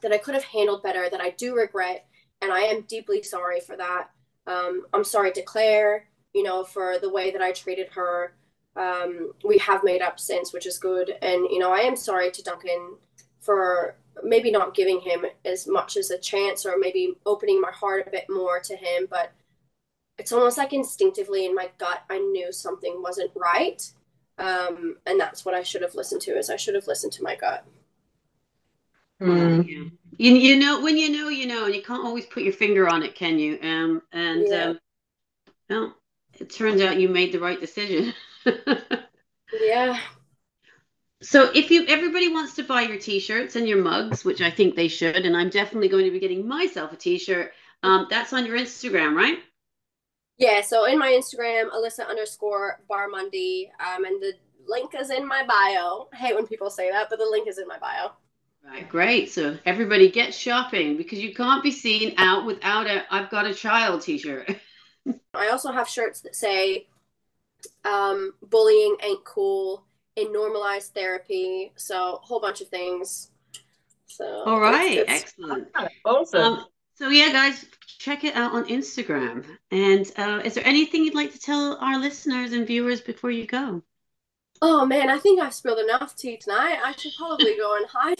that I could have handled better, that I do regret. And I am deeply sorry for that. Um, I'm sorry to Claire, you know, for the way that I treated her. Um, we have made up since, which is good. And, you know, I am sorry to Duncan for maybe not giving him as much as a chance or maybe opening my heart a bit more to him. But it's almost like instinctively in my gut, I knew something wasn't right. Um, and that's what I should have listened to is I should have listened to my gut. Mm. Yeah. You, you know when you know you know and you can't always put your finger on it can you um and yeah. um well it turns out you made the right decision yeah so if you everybody wants to buy your t-shirts and your mugs which i think they should and i'm definitely going to be getting myself a t-shirt um that's on your instagram right yeah, so in my Instagram, Alyssa underscore Barmonde, um, and the link is in my bio. I hate when people say that, but the link is in my bio. Right, great. So everybody get shopping because you can't be seen out without a I've got a child t-shirt. I also have shirts that say um, bullying ain't cool in normalized therapy. So a whole bunch of things. So all right, excellent. Awesome. Um, so yeah, guys, check it out on Instagram. And uh, is there anything you'd like to tell our listeners and viewers before you go? Oh man, I think I've spilled enough tea tonight. I should probably go and hide.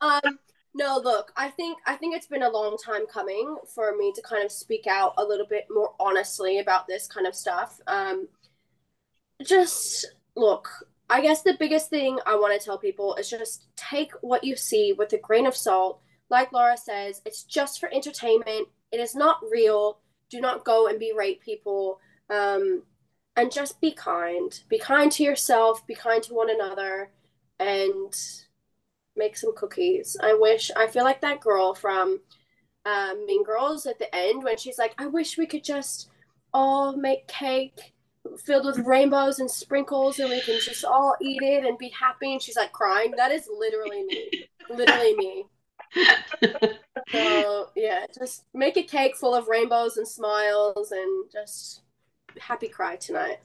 um, no, look, I think I think it's been a long time coming for me to kind of speak out a little bit more honestly about this kind of stuff. Um, just look, I guess the biggest thing I want to tell people is just take what you see with a grain of salt like Lara says, it's just for entertainment. It is not real. Do not go and berate people. Um, and just be kind. Be kind to yourself. Be kind to one another. And make some cookies. I wish, I feel like that girl from uh, Mean Girls at the end when she's like, I wish we could just all make cake filled with rainbows and sprinkles and we can just all eat it and be happy. And she's like crying. That is literally me. literally me so yeah, just make a cake full of rainbows and smiles and just happy cry tonight.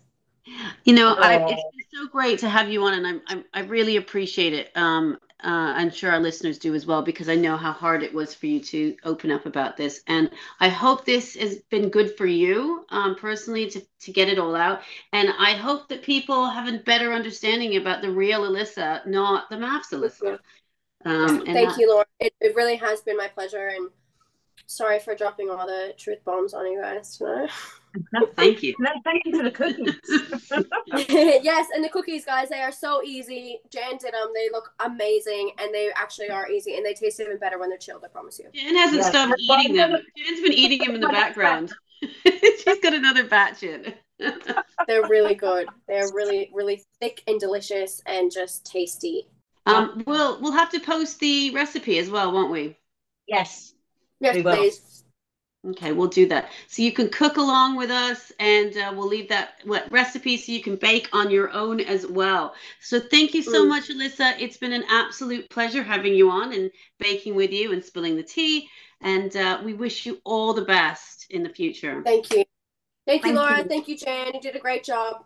You know, I, it's so great to have you on, and I'm, I'm i really appreciate it. Um, uh, I'm sure our listeners do as well because I know how hard it was for you to open up about this, and I hope this has been good for you um, personally to to get it all out. And I hope that people have a better understanding about the real Alyssa, not the MAFS Alyssa. Um, Thank you, Lara. It, it really has been my pleasure, and sorry for dropping all the truth bombs on you guys tonight. No, thank you. No, thank you for the cookies. yes, and the cookies, guys, they are so easy. Jan did them. They look amazing, and they actually are easy, and they taste even better when they're chilled. I promise you. Jan hasn't yeah. stopped eating them. Jan's been eating them in the background. She's got another batch in. they're really good. They're really, really thick and delicious, and just tasty. Um, we'll we'll have to post the recipe as well, won't we? Yes. Yes, we please. Okay, we'll do that. So you can cook along with us, and uh, we'll leave that what recipe so you can bake on your own as well. So thank you so mm. much, Alyssa. It's been an absolute pleasure having you on and baking with you and spilling the tea. And uh, we wish you all the best in the future. Thank you. Thank you, Thank Lara. You. Thank you, Jan. You did a great job.